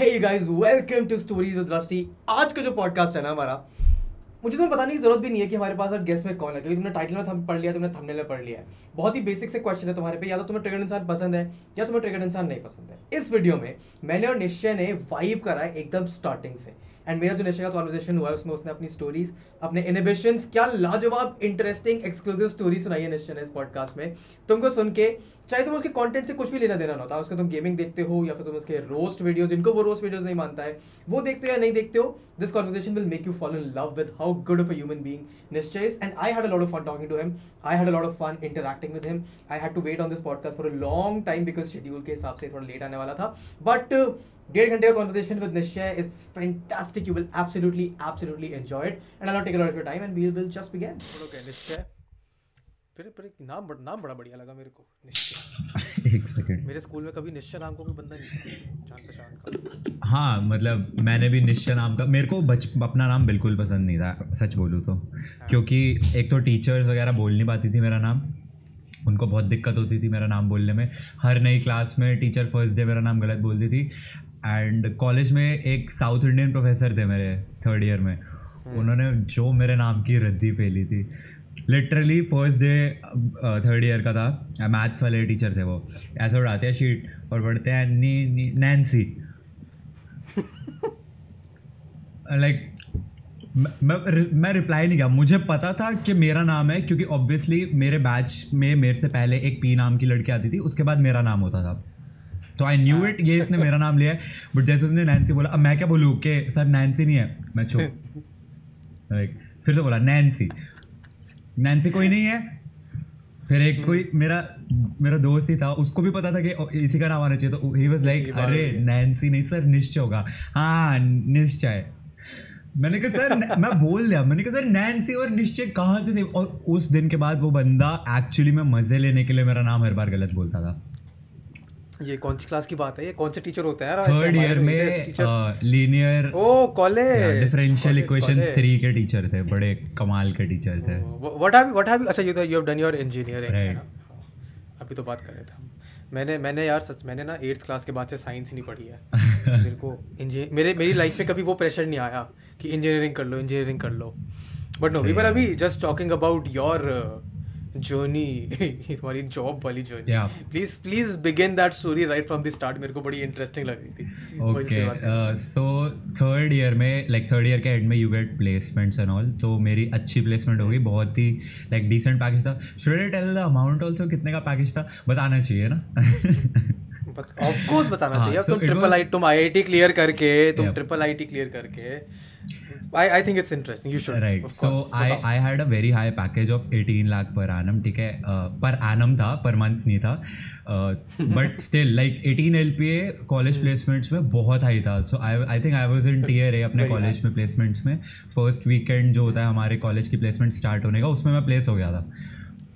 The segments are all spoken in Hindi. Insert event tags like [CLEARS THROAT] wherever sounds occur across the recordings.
Hey guys welcome to stories with Rusty आज का जो पॉडकास्ट है ना हमारा, मुझे तुम्हें बताने की ज़रूरत भी नहीं है कि हमारे पास गेस्ट में कौन है, क्योंकि तुमने टाइटल में थम पढ़ लिया, तुमने थंबनेल में पढ़ लिया है। बहुत ही बेसिक से क्वेश्चन है तुम्हारे पे, या तो तुम्हें ट्रिगर्ड इंसान पसंद है, या तुम्हें ट्रिगर्ड इंसान नहीं पसंद है। इस वीडियो में मैंने और निश्चय ने वाइब करा है एकदम स्टार्टिंग से। एंड मेरा जो निश्चय का कॉन्वर्जेशन हुआ है, उसमें उसने अपनी स्टोरीज अपने इनिबिशन क्या लाजवाब इंटरेस्टिंग एक्सक्लूसिव स्टोरी सुनाई है निश्चय ने इस पॉडकास्ट में। तुमको सुन के, चाहे तुम उसके कंटेंट से कुछ भी लेना देना होता उसका तुम गेमिंग देखते हो, या फिर तुम उसके रोस्ट वीडियोस जिनको वो रोस्ट वीडियोस नहीं मानता है, वो देखते हो या नहीं देखते हो this conversation will make you follow in love with how good of a human being Nishchay and I had a lot of fun talking to him I had a lot of fun interacting with him I had to wait on this podcast for a long time because schedule के हिसाब से थोड़ा लेट आने वाला था. बट डेढ़ घंटे का conversation with Nishchay is fantastic you will absolutely absolutely enjoy it and I not take a lot of your time and we will just begin okay Nishchay फिर फिर नाम बड़, नाम बड़ा बढ़िया लगा मेरे को निश्चय [LAUGHS] एक सेकंड मेरे स्कूल में कभी निश्चय नाम का कोई बंदा नहीं जान पहचान का। हाँ मतलब मैंने भी निश्चय नाम का मेरे को बच अपना नाम बिल्कुल पसंद नहीं था सच बोलूँ तो। क्योंकि एक तो टीचर्स वगैरह बोल नहीं पाती थी मेरा नाम। उनको बहुत दिक्कत होती थी मेरा नाम बोलने में। हर नई क्लास में टीचर फ़र्स्ट डे मेरा नाम गलत बोलती थी। एंड कॉलेज में एक साउथ इंडियन प्रोफेसर थे मेरे थर्ड ईयर में। उन्होंने जो मेरे नाम की रद्दी फैली थी। Literally first day third year का था। मैथ्स वाले टीचर थे वो। ऐसे उड़ाते हैं शीट और पढ़ते हैं नी, नी नैन्सी लाइक [LAUGHS] मैं मैं रिप्लाई नहीं किया। मुझे पता था कि मेरा नाम है क्योंकि ऑब्वियसली मेरे बैच में मेरे से पहले एक पी नाम की लड़की आती थी उसके बाद मेरा नाम होता था। तो आई न्यू इट ये इसने मेरा नाम लिया है। बट जैसे उसने नैन्सी बोला अब मैं क्या बोलूँ? कि सर नैन्सी नहीं है। मैं चुप लाइक [LAUGHS] फिर से बोला नैन्सी नैन्सी कोई नहीं है। फिर एक कोई मेरा मेरा दोस्त ही था। उसको भी पता था कि इसी का नाम आना चाहिए। तो ही वाज लाइक अरे नैन्सी नहीं सर निश्चय होगा। हाँ निश्चय। मैंने कहा सर मैं बोल दिया। मैंने कहा सर नैन्सी और निश्चय कहाँ से और उस दिन के बाद वो बंदा एक्चुअली में मज़े लेने के लिए मेरा नाम हर बार गलत बोलता था। ये कौन सी क्लास की बात है? ये कौन से टीचर होता है यार? थर्ड ईयर में लीनियर ओ कॉलेज डिफरेंशियल इक्वेशंस 3 के टीचर थे बड़े कमाल के टीचर थे। व्हाट हैव व्हाट हैव अच्छा you you have done your engineering अभी तो बात कर रहे थे मैंने मैंने यार सच मैंने ना एट्थ क्लास के बाद से साइंस नहीं पढ़ी है। [LAUGHS] मेरे को इंजीनियर मेरे मेरी लाइफ में कभी वो प्रेशर नहीं आया कि इंजीनियरिंग कर लो इंजीनियरिंग कर लो। बट नो वी वर अभी just talking about your journey [LAUGHS] तुम्हारी जॉब वाली journey please please begin that story right from the start मेरे को बड़ी इंटरेस्टिंग लग रही थी. ओके सो थर्ड ईयर में लाइक थर्ड ईयर के एंड में you get placements and all तो मेरी अच्छी प्लेसमेंट हो गई बहुत ही लाइक डिसेंट पैकेज था. Should I tell the amount also कितने का पैकेज था? बताना चाहिए ना? [LAUGHS] ऑफ़ कोर्स बताना हाँ, चाहिए। तुम ट्रिपल आई तुम आईआईटी क्लियर करके तुम ट्रिपल आईटी क्लियर करके I, I think it's interesting. You should. Right. So I I had a very high package of 18 lakh per annum. ठीक है पर annum था पर month नहीं था but still like 18 LPA college placements में बहुत हाई था so I I think I was in tier A अपने कॉलेज में प्लेसमेंट्स में फ़र्स्ट वीकेंड जो होता है हमारे कॉलेज की प्लेसमेंट स्टार्ट होने का उसमें मैं प्लेस हो गया था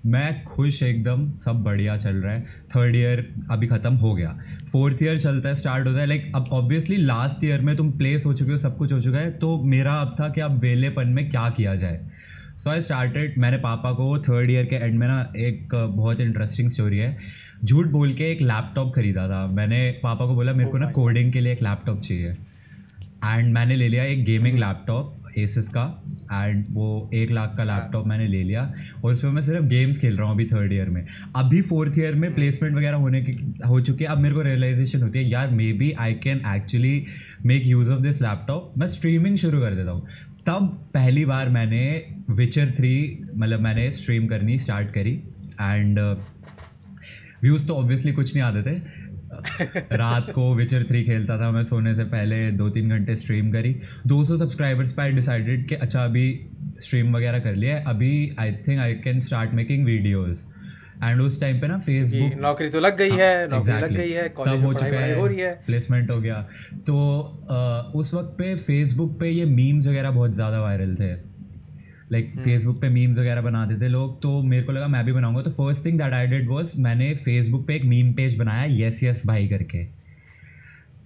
मैं खुश एकदम सब बढ़िया चल रहा है। थर्ड ईयर अभी ख़त्म हो गया। फोर्थ ईयर चलता है स्टार्ट होता है। लाइक अब ऑब्वियसली लास्ट ईयर में तुम प्लेस हो चुके हो सब कुछ हो चुका है। तो मेरा अब था कि अब वेलेपन में क्या किया जाए। सो आई स्टार्टेड मैंने पापा को थर्ड ईयर के एंड में ना एक बहुत इंटरेस्टिंग स्टोरी है। झूठ बोल के एक लैपटॉप खरीदा था। मैंने पापा को बोला मेरे को ना कोडिंग के लिए एक लैपटॉप चाहिए। एंड मैंने ले लिया एक गेमिंग लैपटॉप एसिस का एंड वो एक लाख का लैपटॉप मैंने ले लिया। और उसमें मैं सिर्फ़ गेम्स खेल रहा हूँ अभी थर्ड ईयर में। अभी फोर्थ ईयर में प्लेसमेंट वगैरह होने की, हो चुकी है। अब मेरे को रियलाइजेशन होती है, यार maybe I can actually make use of this laptop मैं स्ट्रीमिंग शुरू कर देता हूँ। तब पहली बार मैंने विचर थ्री मतलब मैंने स्ट्रीम करनी स्टार्ट करी। एंड व्यूज़ तो ऑब्वियसली कुछ नहीं आते थे। [LAUGHS] रात को विचर थ्री खेलता था मैं सोने से पहले दो तीन घंटे स्ट्रीम करी। 200 सब्सक्राइबर्स पे आई डिसाइडेड कि अच्छा अभी स्ट्रीम वगैरह कर लिया है। अभी I think I can start making videos and उस टाइम पे ना फेसबुक नौकरी तो लग गई हाँ, है नौकरी लग गई है सब हो चुका है हो रही है। प्लेसमेंट हो गया। तो उस वक्त पे फेसबुक पे ये मीम्स वगैरह बहुत ज़्यादा वायरल थे। लाइक फेसबुक पे मीम्स वगैरह बनाते थे लोग तो मेरे को लगा मैं भी बनाऊँगा। तो first thing that I did was मैंने फेसबुक पे एक मीम पेज बनाया यस यस भाई करके।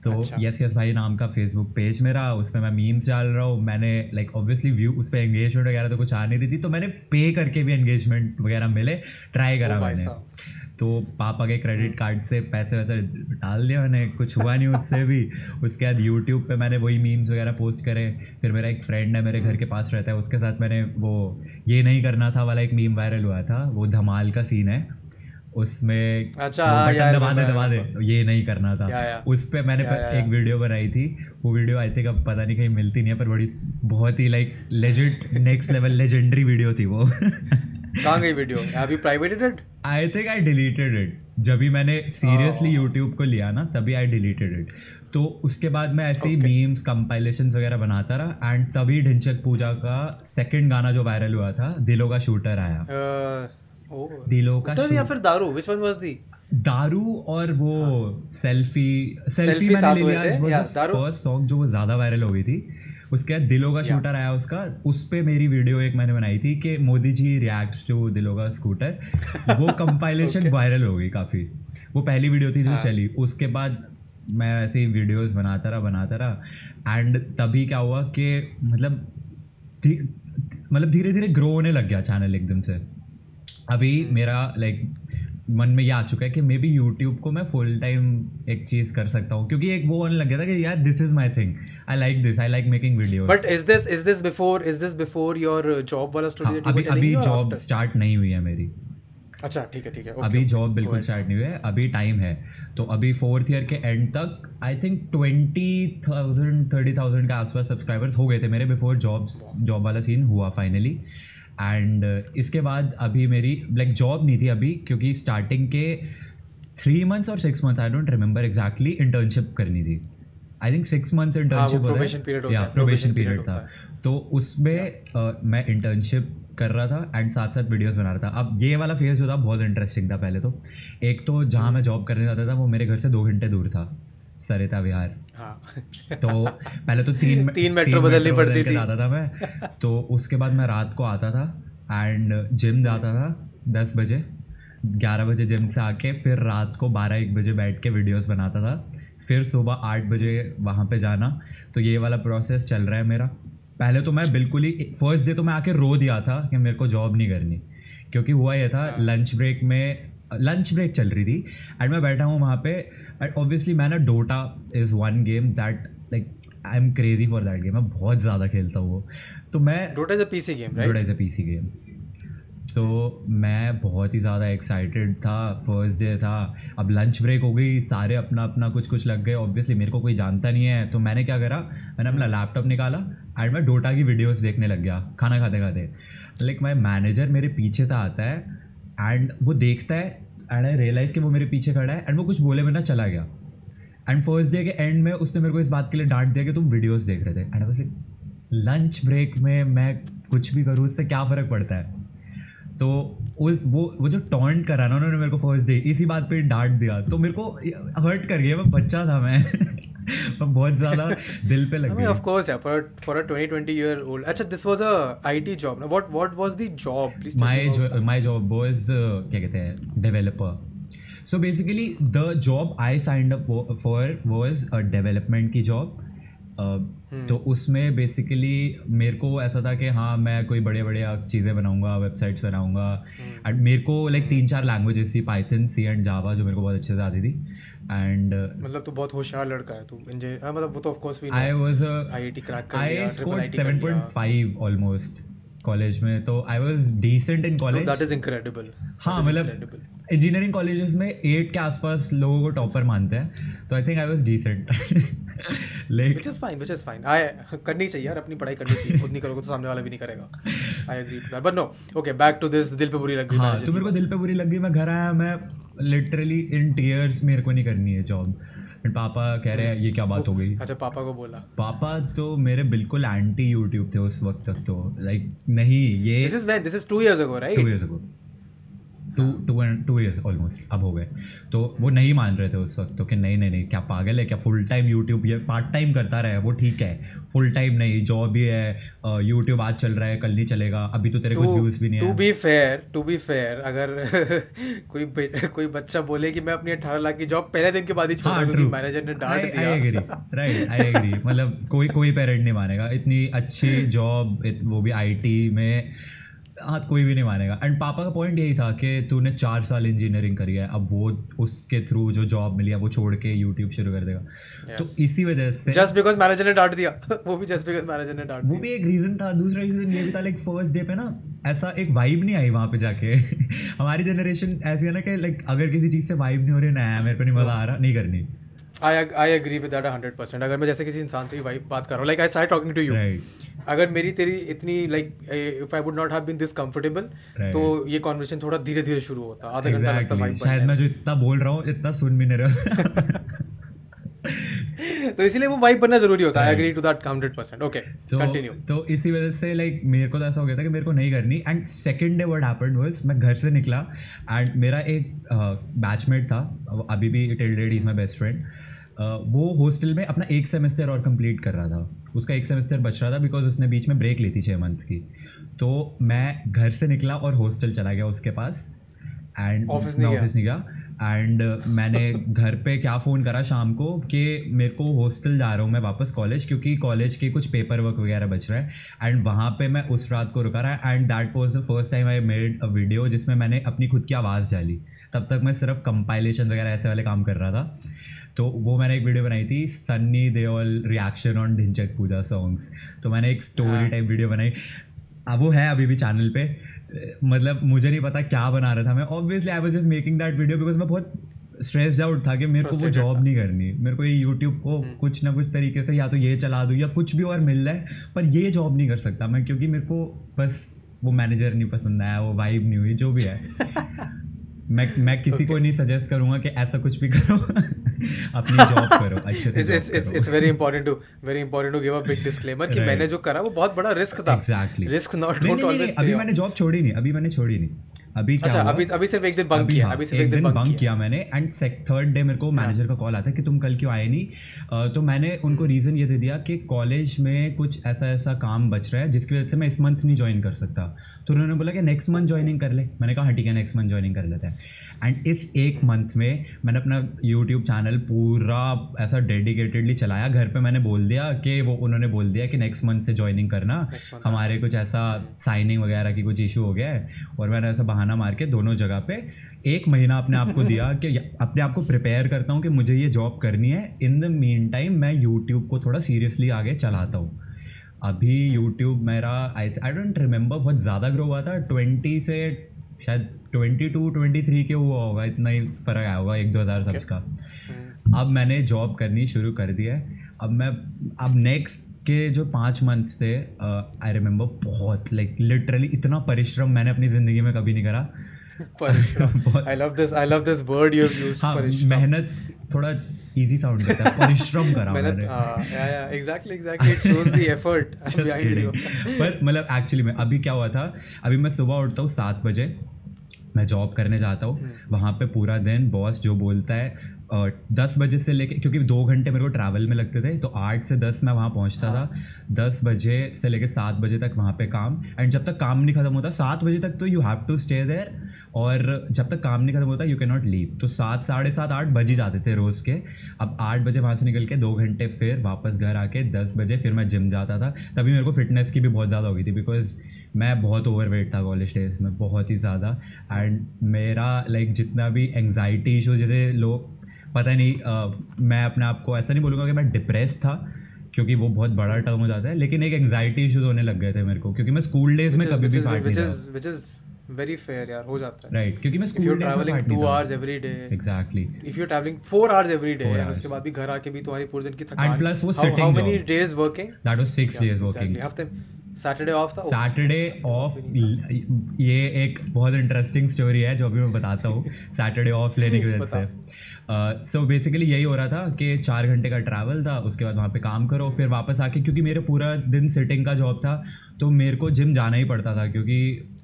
तो यस यस भाई नाम का फेसबुक पेज मेरा उस पर मैं मीम्स डाल रहा हूँ। मैंने लाइक ऑब्वियसली व्यू उस पर एंगेजमेंट वगैरह तो कुछ आ नहीं रही थी तो मैंने पे करके भी एंगेजमेंट वगैरह मिले ट्राई करा मैंने। तो पापा के क्रेडिट कार्ड से पैसे वैसे डाल दिया मैंने कुछ हुआ नहीं उससे भी। उसके बाद यूट्यूब पे मैंने वही मीम्स वगैरह पोस्ट करे। फिर मेरा एक फ्रेंड है मेरे घर के पास रहता है उसके साथ मैंने वो ये नहीं करना था वाला एक मीम वायरल हुआ था वो धमाल का सीन है। उसमें अच्छा, हाँ, बटन दबा दे दबा दे। ये नहीं करना था। या, या। उस पर मैंने या, या, एक वीडियो बनाई थी। वो वीडियो आई थिंक अब पता नहीं कहीं मिलती नहीं है पर बड़ी बहुत ही like legend next level legendary video थी वो। [LAUGHS] कहाँ गई video have you privated it I think I deleted it जब भी मैंने सीरियसली यूट्यूब को लिया ना तभी आई डिलीटेड इट तो उसके बाद मैं ऐसे ही मीम्स कंपाइलेशन वगैरह बनाता रहा एंड तभी ढिंचक पूजा का सेकंड गाना जो वायरल हुआ था दिलों का शूटर आया. ओह दिलों का scooter या फिर दारू? व्हिच वन वाज दी दारू और वो सेल्फी सेल्फी मैंने ले लिया? फ़र्स्ट सॉन्ग जो ज़्यादा वायरल हो गई थी. उसके बाद दिलों का शूटर आया उसका। उस पर मेरी वीडियो एक मैंने बनाई थी कि मोदी जी रिएक्ट्स जो दिलों का स्कूटर वो [LAUGHS] कंपाइलेशन वायरल हो गई काफ़ी। वो पहली वीडियो थी जो हाँ। चली। उसके बाद मैं ऐसे ही वीडियोस बनाता रहा बनाता रहा। एंड तभी क्या हुआ कि मतलब मतलब धीरे धीरे ग्रो होने लग गया चैनल एकदम से। अभी मेरा लाइक मन में ये आ चुका है कि मे बी यूट्यूब को मैं फुल टाइम एक चीज़ कर सकता हूँ। क्योंकि एक वो होने लग गया था कि यार this is my thing I like this I like making video but is this is this before is this before your job वाला दैट यू अभी अभी टेलिंग जॉब स्टार्ट नहीं हुई है मेरी। अच्छा ठीक है ठीक है अभी जॉब बिल्कुल स्टार्ट नहीं हुई है। अभी टाइम है। तो अभी फोर्थ ईयर के एंड तक I think twenty thousand thirty thousand के आसपास सब्सक्राइबर्स हो गए थे मेरे बिफोर जॉब्स जॉब वाला सीन हुआ फाइनली एंड इसके बाद अभी मेरी लाइक जॉब नहीं थी अभी क्योंकि स्टार्टिंग के थ्री मंथ्स और six months I don't remember exactly internship करनी थी। I think six months internship हाँ, probation period या प्रोबेशन पीरियड था। तो उसमें मैं इंटर्नशिप कर रहा था एंड साथ साथ वीडियोस बना रहा था। अब ये वाला फ़ेज़ जो था बहुत इंटरेस्टिंग था पहले तो। एक तो जहाँ मैं जॉब करने जाता था वो मेरे घर से दो घंटे दूर था सरिता विहार। हाँ। [LAUGHS] तो पहले तो तीन [LAUGHS] तीन मेट्रो बदलनी पड़ती थी। जाता था मैं। तो उसके बाद मैं रात को आता था एंड जिम जाता था दस बजे ग्यारह बजे जिम से आके फिर रात को बारह एक बजे बैठ के वीडियोस बनाता था। फिर सुबह आठ बजे वहाँ पे जाना। तो ये वाला प्रोसेस चल रहा है मेरा। पहले तो मैं बिल्कुल ही फ़र्स्ट डे तो मैं आके रो दिया था कि मेरे को जॉब नहीं करनी। क्योंकि हुआ ये था लंच ब्रेक में लंच ब्रेक चल रही थी। एंड मैं बैठा हूँ वहाँ पे एंड ऑब्वियसली मैं ना Dota is one game that like I am crazy for that game मैं बहुत ज़्यादा खेलता हूँ वो। तो मैं Dota is a PC game Dota is a P C game so मैं बहुत ही ज़्यादा एक्साइटेड था फ़र्स्ट डे था। अब लंच ब्रेक हो गई, सारे अपना अपना कुछ कुछ लग गए। ऑब्वियसली मेरे को कोई जानता नहीं है तो मैंने क्या करा? मैंने अपना लैपटॉप निकाला एंड मैं डोटा की वीडियोस देखने लग गया, खाना खाते खाते। लाइक माई मैनेजर मेरे पीछे से आता है एंड वो देखता है एंड आई रियलाइज़ कि वो मेरे पीछे खड़ा है एंड वो कुछ बोले बिना चला गया। एंड फ़र्स्ट डे के एंड में उसने मेरे को इस बात के लिए डांट दिया कि तुम वीडियोज़ देख रहे थे। एंड लाइक लंच ब्रेक में मैं कुछ भी करूँ उससे क्या फ़र्क पड़ता है? तो उस वो वो जो टॉन्ट करा ना उन्होंने मेरे को फ़र्स्ट डे इसी बात पे डांट दिया। तो मेरे को हर्ट कर गया मैं बच्चा था मैं। [LAUGHS] बहुत ज़्यादा दिल पे लग गया of course for for a 20 20 year old अच्छा this was a IT job ना? What what was the job please my my job was क्या कहते हैं developer so basically the job I signed up for was a development की जॉब तो उसमें बेसिकली मेरे को ऐसा था कि हाँ मैं कोई बड़े बड़े चीज़ें बनाऊँगा वेबसाइट्स बनाऊँगा। एंड मेरे को लाइक तीन चार लैंग्वेजेस थी पाइथन सी एंड जावा जो मेरे को बहुत अच्छे से आती थी। एंड मतलब तू बहुत होशियार लड़का है तू इंजीनियर हाँ, मतलब वो तो ऑफ़ कोर्स भी आई वाज IIT crack कर आई लिया, स्कोर्ड triple IT कर लिया। 7.5 ऑलमोस्ट कॉलेज में तो I was decent in college that is incredible हाँ मतलब इंजीनियरिंग कॉलेजेस में एट के आसपास लोगों को टॉपर मानते हैं। तो I think I was decent is fine which is fine I करनी चाहिए यार अपनी पढ़ाई करनी चाहिए। खुद नहीं करोगे तो सामने वाला भी नहीं करेगा। I agree to that but no okay back to this दिल पे बुरी लग गई हाँ तो मेरे को दिल पे बुरी लग गई। मैं घर आया मैं लिटरली इन टीयर्स मेरे को नहीं करनी है जॉब एंड पापा कह रहे हैं ये क्या बात हो गई? अच्छा पापा को बोला। पापा तो मेरे बिल्कुल एंटी यूट्यूब थे उस वक्त तक तो। लाइक नहीं ये this is this is 2 years ago two right years ago two two and two years almost अब हो गए। तो वो नहीं मान रहे थे उस वक्त तो कि नहीं नहीं नहीं क्या पागल है क्या फुल टाइम यूट्यूब ये पार्ट टाइम करता रहे वो ठीक है। फुल टाइम नहीं जॉब भी है यूट्यूब आज चल रहा है कल नहीं चलेगा अभी तो तेरे कुछ व्यूज़ भी नहीं to be fair to be fair अगर [LAUGHS] कोई कोई बच्चा बोले कि मैं अपनी 18 लाख की जॉब पहले दिन के बाद ही छोड़ा हाँ मैनेजर ने डांट आई दिया। एग्री राइट आई एग्री मतलब कोई कोई पेरेंट नहीं मानेगा। इतनी अच्छी जॉब वो भी आईटी में हाँ कोई भी नहीं मानेगा। एंड पापा का पॉइंट यही था कि तूने चार साल इंजीनियरिंग करी है अब वो उसके थ्रू जो जॉब मिली है वो छोड़ के यूट्यूब शुरू कर देगा। तो इसी वजह से जस्ट बिकॉज़ मैनेजर ने डांट दिया। [LAUGHS] वो भी जस्ट बिकॉज़ मैनेजर ने डांट वो भी एक रीजन था। दूसरा रीजन ये भी था लाइक फ़र्स्ट डे पे ना ऐसा एक वाइब नहीं आई वहाँ पे जाके। [LAUGHS] हमारी जनरेशन ऐसी है ना कि लाइक अगर किसी चीज़ से वाइब नहीं हो रही ना मेरे को नहीं मज़ा आ रहा नहीं करनी। I I agree with that hundred percent अगर मैं जैसे किसी इंसान से भी बात कर रहा हूँ like I start talking to you अगर मेरी तेरी इतनी like if I would not have been this comfortable तो ये कॉन्वर्सेशन थोड़ा धीरे धीरे शुरू होता आधा घंटा exactly. लगता वाइब शायद मैं जो इतना बोल रहा हूँ इतना सुन भी नहीं रहा। [LAUGHS] तो इसीलिए वो वाइब बनना ज़रूरी होता है। Agree to that hundred percent okay continue तो इसी वजह से लाइक मेरे को तो ऐसा हो गया था कि मेरे को नहीं करनी। And second day word happened was मैं घर से निकला एंड मेरा एक बैचमेट था अभी भी till date is my best friend वो हॉस्टल में अपना एक सेमेस्टर और कंप्लीट कर रहा था। उसका एक सेमेस्टर बच रहा था बिकॉज़ उसने बीच में ब्रेक ली थी छः मंथ्स की। तो मैं घर से निकला और हॉस्टल चला गया उसके पास। एंड मैं नहीं ऑफ़िस नहीं गया। एंड मैंने [LAUGHS] घर पे क्या फ़ोन करा शाम को कि मेरे को हॉस्टल जा रहा हूँ मैं वापस कॉलेज क्योंकि कॉलेज के कुछ पेपर वर्क वगैरह बच रहा है। एंड वहाँ पे मैं उस रात को रुका रहा है। And that was the first time I made a video जिसमें मैंने अपनी खुद की आवाज़ डाली। तब तक मैं सिर्फ़ कंपाइलेशन वगैरह ऐसे वाले काम कर रहा था। तो वो मैंने एक वीडियो बनाई थी Sunny Deol reaction on Dhinchak Pooja songs तो मैंने एक स्टोरी टाइप वीडियो बनाई। अब वो है अभी भी चैनल पे। मतलब मुझे नहीं पता क्या बना रहा था मैं। Obviously I was just making that video because मैं बहुत स्ट्रेस्ड आउट था कि मेरे को वो जॉब नहीं करनी। मेरे को ये यूट्यूब को कुछ ना कुछ तरीके से या तो ये चला दूँ या कुछ भी और मिल रहा है पर ये जॉब नहीं कर सकता मैं क्योंकि मेरे को बस वो मैनेजर नहीं पसंद आया वो वाइब नहीं हुई जो भी है। [LAUGHS] मैं मैं किसी okay. को नहीं सजेस्ट करूँगा कि ऐसा कुछ भी करो। अपनी जॉब करो अच्छे से it's it's it's very important to very important to give a big disclaimer कि मैंने जो करा वो बहुत बड़ा रिस्क था। Exactly risk not don't always अभी मैंने जॉब छोड़ी नहीं अभी मैंने छोड़ी नहीं। अभी क्या अच्छा अभी अभी सिर्फ़ एक दिन बंक किया हाँ, अभी सिर्फ़ एक दिन बंक बंक किया। मैंने एंड थर्ड डे मेरे को मैनेजर का कॉल आता है कि तुम कल क्यों आए नहीं? तो मैंने उनको रीज़न ये दे दिया कि कॉलेज में कुछ ऐसा ऐसा काम बच रहा है जिसकी वजह से मैं इस मंथ नहीं ज्वाइन कर सकता। तो उन्होंने बोला कि नेक्स्ट मंथ ज्वाइनिंग कर ले। मैंने कहा हटी ठीक है नेक्स्ट मंथ ज्वाइनिंग कर लेते हैं। एंड इस एक मंथ में मैंने अपना यूट्यूब चैनल पूरा ऐसा डेडिकेटेडली चलाया। घर पे मैंने बोल दिया कि वो उन्होंने बोल दिया कि नेक्स्ट मंथ से ज्वाइनिंग करना। हमारे कुछ ऐसा साइनिंग वगैरह की कुछ इशू हो गया है। और मैंने ऐसा बहाना मार के दोनों जगह पे एक महीना अपने आप को दिया कि अपने आप को प्रिपेयर करता हूँ कि मुझे ये जॉब करनी है। इन द मीन टाइम मैं यूट्यूब को थोड़ा सीरियसली आगे चलाता हूँ। अभी यूट्यूब मेरा आई आई डोंट रिमेंबर बहुत ज़्यादा ग्रो हुआ था। ट्वेंटी से शायद ट्वेंटी टू ट्वेंटी थ्री के हुआ होगा इतना ही फ़र्क आया होगा एक दो हज़ार सब्स का। हम्म, अब मैंने जॉब करनी शुरू कर दी है। अब मैं अब नेक्स्ट के जो पाँच मंथ्स थे आई रिमेंबर बहुत लाइक लिटरली इतना परिश्रम मैंने अपनी ज़िंदगी में कभी नहीं करा। I love this I love this word you have used हाँ परिश्रम। मेहनत थोड़ा इजी साउंड करता है परिश्रम करा मैंने। या या exactly exactly it shows the effort behind you पर मतलब एक्चुअली में अभी क्या हुआ था अभी मैं सुबह उठता हूँ सात बजे मैं जॉब करने जाता हूँ हम्म। वहाँ पे पूरा दिन बॉस जो बोलता है दस बजे से लेके क्योंकि दो घंटे मेरे को ट्रैवल में लगते थे तो आठ से दस मैं वहाँ पहुँचता हाँ। था दस बजे से लेके सात बजे तक वहाँ पे काम एंड जब तक काम नहीं खत्म होता सात बजे तक तो you have to stay there और जब तक काम नहीं खत्म होता यू कैन नॉट लीव तो सात साढ़े सात आठ बज ही जाते थे रोज़ के अब आठ बजे वहाँ से निकल के दो घंटे फिर वापस घर आके दस बजे फिर मैं जिम जाता था तभी मेरे को फिटनेस की भी बहुत ज़्यादा हो गई थी बिकॉज़ मैं बहुत ओवरवेट था कॉलेज डेज़ में बहुत ही ज़्यादा। एंड मेरा लाइक जितना भी एंग्जाइटी इशू जैसे लोग पता नहीं अ, मैं अपने आप को ऐसा नहीं बोलूँगा कि मैं डिप्रेस था क्योंकि वो बहुत बड़ा टर्म हो जाता है लेकिन एक एंग्जाइटी इश्यूज़ होने लग गए थे मेरे को क्योंकि मैं स्कूल डेज़ में कभी भी फाट नहीं था। very fair यार हो जाता है। राइट क्योंकि मैं स्कूल डेज़ फाट 2 hours every day exactly traveling 4 hours every day Four and hours. उसके बाद भी घर आके भी तुम्हारी पूरे दिन की थकान plus वो how, how sitting many job. days working? That was six days working हफ़्ते सैटरडे ऑफ़ था सैटरडे ऑफ़ ये एक बहुत इंटरेस्टिंग स्टोरी है जो अभी मैं बताता हूँ। सैटरडे ऑफ़ लेने की वजह से। सो बेसिकली यही हो रहा था कि चार घंटे का ट्रैवल था उसके बाद वहाँ पे काम करो फिर वापस आके क्योंकि मेरे पूरा दिन सिटिंग का जॉब था तो मेरे को जिम जाना ही पड़ता था क्योंकि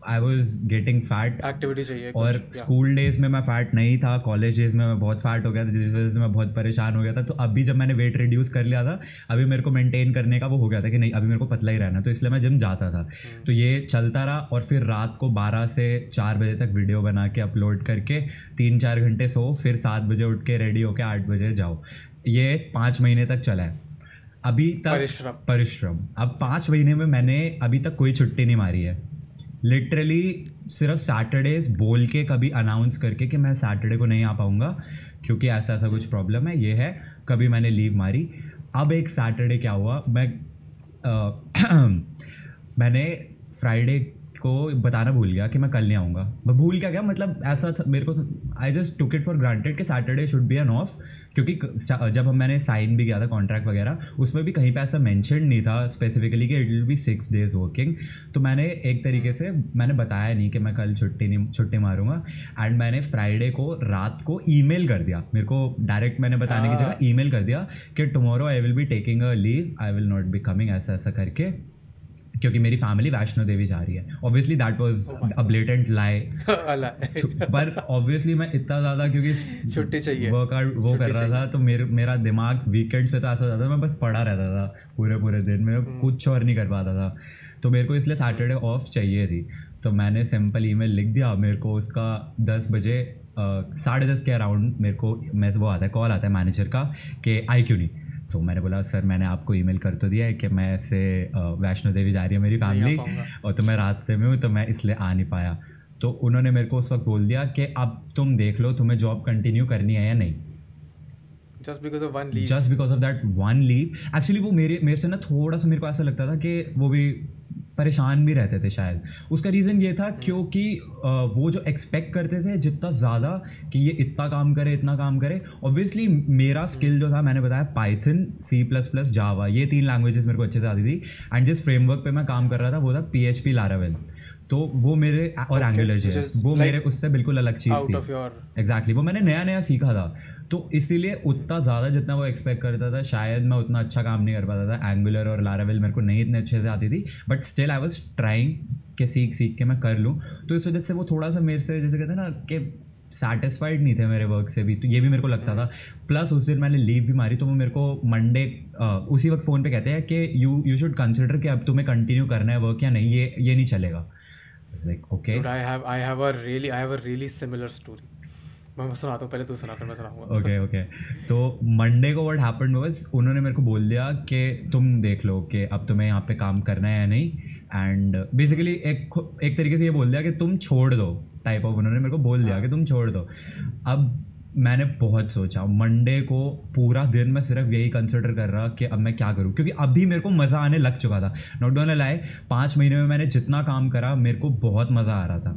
I was getting fat activity चाहिए और स्कूल डेज़ में मैं फैट नहीं था कॉलेज डेज़ में मैं बहुत फैट हो गया था जिस वजह से मैं बहुत परेशान हो गया था। तो अभी जब मैंने वेट रिड्यूस कर लिया था अभी मेरे को मेंटेन करने का वो हो गया था कि नहीं अभी मेरे को पतला ही रहना तो इसलिए मैं जिम जाता था। तो ये चलता रहा और फिर रात को बारह से चार बजे तक वीडियो बना के अपलोड करके तीन चार घंटे सो फिर सात बजे उठ के रेडी होके आठ बजे जाओ। ये पाँच महीने तक चला है। अभी तक परिश्रम। परिश्रम। अब पाँच महीने में मैंने अभी तक कोई छुट्टी नहीं मारी है। लिटरली सिर्फ़ सैटरडेज बोल के कभी अनाउंस करके कि मैं सैटरडे को नहीं आ पाऊँगा क्योंकि ऐसा ऐसा कुछ प्रॉब्लम है ये है कभी मैंने लीव मारी। अब एक सैटरडे क्या हुआ मैं अ, [CLEARS THROAT] मैंने फ्राइडे को बताना भूल गया कि मैं कल नहीं आऊँगा। मैं भूल क्या गया मतलब ऐसा था मेरे को I just took it for granted कि Saturday should be an off क्योंकि जब मैंने साइन भी किया था कॉन्ट्रैक्ट वगैरह उसमें भी कहीं पे ऐसा मेंशन नहीं था स्पेसिफिकली कि it will be six days working तो मैंने एक तरीके से मैंने बताया नहीं कि मैं कल छुट्टी नहीं छुट्टी मारूँगा. एंड मैंने फ्राइडे को रात को ईमेल कर दिया. मेरे को डायरेक्ट मैंने बताने की जगह ईमेल कर दिया कि tomorrow I will be taking a leave I will not be coming ऐसा ऐसा करके. क्योंकि मेरी फैमिली वैष्णो देवी जा रही है। Obviously that was a blatant lie पर ऑब्वियसली मैं इतना ज़्यादा क्योंकि छुट्टी चाहिए। वर्कआउट वो कर रहा था तो मेरे मेरा दिमाग वीकेंड्स पे तो ऐसा होता था मैं बस पड़ा रहता था पूरे पूरे दिन। मैं हम्म। कुछ और नहीं कर पाता था। तो मेरे को इसलिए सैटरडे ऑफ़ चाहिए थी। तो मैंने सिंपल ईमेल लिख दिया मेरे को उसका दस बजे साढ़े दस के अराउंड मेरे को मैं वो आता है कॉल आता है मैनेजर का कि आई क्यों नहीं? तो मैंने बोला सर मैंने आपको ईमेल कर तो दिया है कि मैं ऐसे वैष्णो देवी जा रही है मेरी फैमिली और तो मैं रास्ते में हूँ तो मैं इसलिए आ नहीं पाया। तो उन्होंने मेरे को उस वक्त बोल दिया कि अब तुम देख लो तुम्हें जॉब कंटिन्यू करनी है या नहीं? Just because of one leave just because of that one leave actually वो मेरे मेरे से ना थोड़ा सा मेरे को ऐसा लगता था कि वो भी परेशान भी रहते थे शायद। उसका रीज़न ये था क्योंकि वो जो एक्सपेक्ट करते थे जितना ज़्यादा कि ये इतना काम करे इतना काम करे ऑब्वियसली मेरा स्किल जो था मैंने बताया Python C plus plus Java ये तीन लैंग्वेजेस मेरे को अच्छे से आती थी। एंड जिस फ्रेमवर्क पे मैं काम कर रहा था वो था पी एच पी लारावेल तो वो मेरे और एंगुलर जेएस वो like मेरे उससे बिल्कुल अलग चीज़ थी। एग्जैक्टली वो मैंने नया नया सीखा था। तो इसीलिए उतना ज़्यादा जितना वो एक्सपेक्ट करता था, शायद मैं उतना अच्छा काम नहीं कर पाता था। एंगुलर और लारावेल मेरे को नहीं इतने अच्छे से आती थी but still I was trying के सीख सीख के मैं कर लूँ। तो इस वजह से वो थोड़ा सा मेरे से जैसे कहते हैं ना कि सेटिस्फाइड नहीं थे मेरे वर्क से भी। तो ये भी मेरे को लगता था। प्लस उस दिन मैंने लीव भी मारी तो वो मेरे को मंडे उसी वक्त फ़ोन पे कहते हैं कि यू यू शुड कंसिडर कि अब तुम्हें कंटिन्यू करना है वर्क या नहीं, ये ये नहीं चलेगा। Like okay I have I have a really, I have a really similar story. मैं सुनाता हूँ पहले तू सुना फिर मैं सुनाऊँगा। ओके ओके तो मंडे को व्हाट हैपेंड वाज उन्होंने मेरे को बोल दिया कि तुम देख लो कि अब तुम्हें यहाँ पे काम करना है या नहीं। एंड बेसिकली एक एक तरीके से ये बोल दिया कि तुम छोड़ दो टाइप ऑफ़ उन्होंने मेरे को बोल दिया कि तुम छोड़ दो। अब मैंने बहुत सोचा मंडे को पूरा दिन मैं सिर्फ़ यही कंसिडर कर रहा कि अब मैं क्या करूँ क्योंकि अभी मेरे को मज़ा आने लग चुका था। नॉट डोन लाए पाँच महीने में मैंने जितना काम करा मेरे को बहुत मज़ा आ रहा था।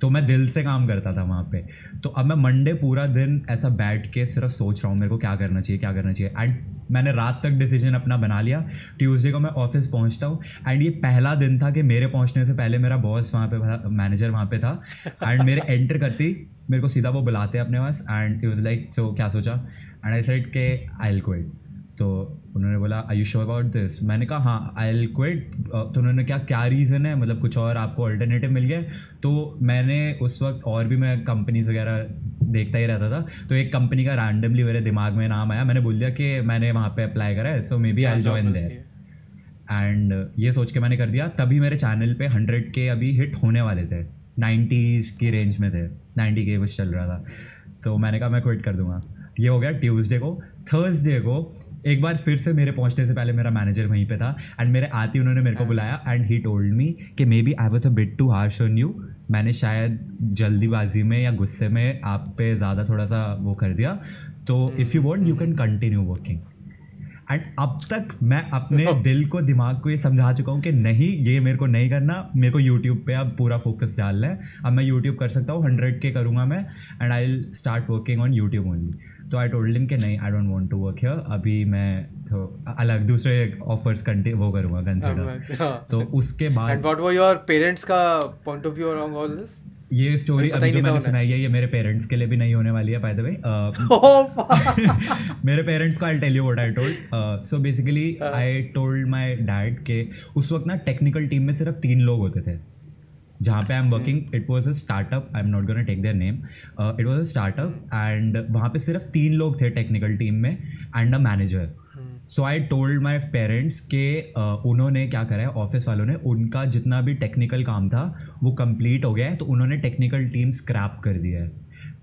तो मैं दिल से काम करता था वहाँ पे। तो अब मैं मंडे पूरा दिन ऐसा बैठ के सिर्फ़ सोच रहा हूँ, मेरे को क्या करना चाहिए, क्या करना चाहिए। एंड मैंने रात तक डिसीज़न अपना बना लिया। ट्यूसडे को मैं ऑफ़िस पहुँचता हूँ। एंड ये पहला दिन था कि मेरे पहुँचने से पहले मेरा बॉस वहाँ पे मैनेजर वहाँ पे था। एंड मेरे एंटर करती, मेरे को सीधा वो बुलाते अपने पास। And it was like so क्या सोचा? एंड आई सेड के आई क्विट तो उन्होंने बोला I you sure about this मैंने कहा हाँ आई एल क्विट तो उन्होंने क्या क्या रीज़न है? मतलब कुछ और आपको अल्टरनेटिव मिल गया? तो मैंने उस वक्त और भी मैं कंपनीज़ वगैरह देखता ही रहता था। तो एक कंपनी का रैंडमली मेरे दिमाग में नाम आया। मैंने बोल दिया कि मैंने वहाँ पे अप्लाई करा है so maybe I join there and ये सोच के मैंने कर दिया। तभी मेरे चैनल पे हंड्रेड के अभी हिट होने वाले थे। नाइन्टीज़ की रेंज में थे। नाइन्टी के कुछ चल रहा था। तो मैंने कहा मैं क्विट कर दूँगा। ये हो गया ट्यूसडे को। थर्सडे को एक बार फिर से मेरे पहुँचने से पहले मेरा मैनेजर वहीं पे था एंड मेरे आते ही उन्होंने मेरे को बुलाया एंड ही टोल्ड मी कि maybe I was a bit too harsh on you मैंने शायद जल्दीबाजी में या गुस्से में आप पे ज़्यादा थोड़ा सा वो कर दिया। तो if you want you can continue working and अब तक मैं अपने [LAUGHS] दिल को दिमाग को ये समझा चुका हूँ कि नहीं ये मेरे को नहीं करना। मेरे को यूट्यूब पे अब पूरा फोकस डालना है। अब मैं यूट्यूब कर सकता हूँ हंड्रेड के करूँगा मैं and I will start working on YouTube only तो आई टोल्ड हिम कि नहीं I don't want to work here अभी मैं तो अलग दूसरे ऑफर्स कंटे वो करूँगा कंसिडर हाँ तो उसके बाद and what were your parents का point of view around all this ये स्टोरी अभी जो मैंने सुनाई है ये मेरे पेरेंट्स के लिए भी नहीं होने वाली है बाय द वे मेरे पेरेंट्स को I tell you what I told so basically I told my dad के उस वक्त ना टेक्निकल टीम में सिर्फ़ तीन लोग होते थे। जहाँ पे I am working it was a startup I am not gonna take their name it was a startup and वहाँ पे सिर्फ़ तीन लोग थे टेक्निकल टीम में and a manager so I told my parents के uh, उन्होंने क्या करा है ऑफ़िस वालों ने उनका जितना भी टेक्निकल काम था वो कंप्लीट हो गया है तो उन्होंने टेक्निकल टीम स्क्रैप कर दिया है।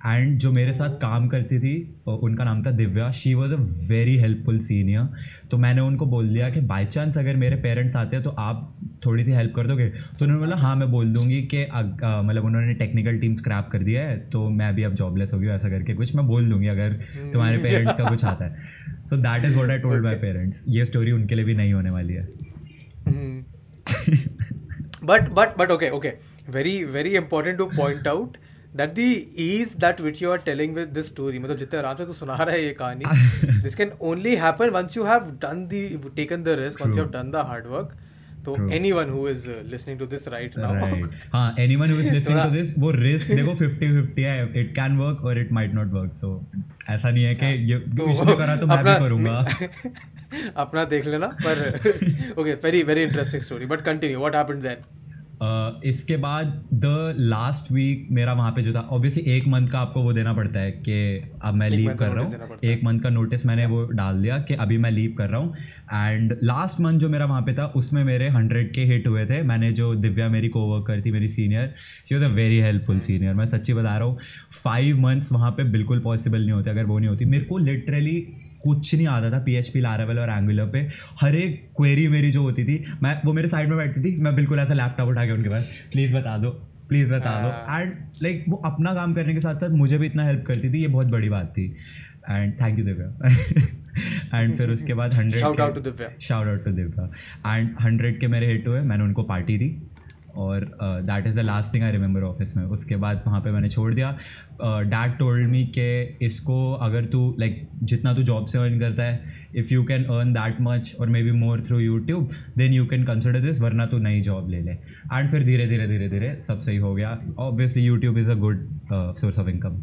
एंड जो मेरे साथ काम करती थी उनका नाम था Divya. She was a very helpful senior तो मैंने उनको बोल दिया कि बाई चांस अगर मेरे पेरेंट्स आते हैं तो आप थोड़ी सी हेल्प कर दोगे? तो उन्होंने बोला हाँ मैं बोल दूँगी कि मतलब उन्होंने टेक्निकल टीम स्क्रैप कर दिया है तो मैं अभी अब जॉबलेस हो गया ऐसा करके कुछ मैं बोल दूँगी अगर तुम्हारे पेरेंट्स का कुछ आता है. So that is what I told my parents ये स्टोरी उनके लिए भी नहीं होने वाली है। But but but okay okay very very important to point out that the ease that which you are telling with this story मतलब जितने आराम से तू सुना रहा है ये कहानी this can only happen once you have done the taken the risk once you have done the hard work तो anyone who is uh, listening to this right now right. [LAUGHS] हाँ anyone who is listening to this वो risk देखो 50-50 है it can work or it might not work. So ऐसा नहीं है कि ये तो, इसने करा तो मैं भी करूँगा। [LAUGHS] अपना देख लेना पर okay very very interesting story but continue what happened then इसके बाद द लास्ट वीक मेरा वहाँ पे जो था ऑब्वियसली एक मंथ का आपको वो देना पड़ता है कि अब मैं लीव कर रहा हूँ। एक मंथ का नोटिस मैंने वो डाल दिया कि अभी मैं लीव कर रहा हूँ। एंड लास्ट मंथ जो मेरा वहाँ पे था उसमें मेरे हंड्रेड के हिट हुए थे। मैंने जो दिव्या मेरी को वर्कर थी मेरी senior she was a very helpful senior मैं सच्ची बता रहा हूँ फाइव मंथ्स वहाँ पे बिल्कुल पॉसिबल नहीं होते अगर वो नहीं होती। मेरे को लिटरली कुछ नहीं आता था पी एच पी लारावल और एंगुलर पे। हर एक क्वेरी मेरी जो होती थी मैं वो मेरे साइड में बैठती थी मैं बिल्कुल ऐसा लैपटॉप उठा के उनके पास प्लीज़ बता दो प्लीज़ बता दो। एंड हाँ। लाइक वो अपना काम करने के साथ साथ मुझे भी इतना हेल्प करती थी ये बहुत बड़ी बात थी। And thank you Divya and फिर उसके बाद hundred shout out to Divya shout out to Divya and hundred K मेरे हिट हुए मैंने उनको पार्टी दी। और that is the last thing I remember office में उसके बाद वहाँ पे मैंने छोड़ दिया। डैड टोल्ड मी के इसको अगर तू लाइक like, जितना तू जॉब से अर्न करता है if you can earn that much और maybe more through YouTube then you can consider this वरना तू नई जॉब ले ले। एंड फिर धीरे धीरे धीरे धीरे सब सही हो गया। Obviously YouTube is a good source of income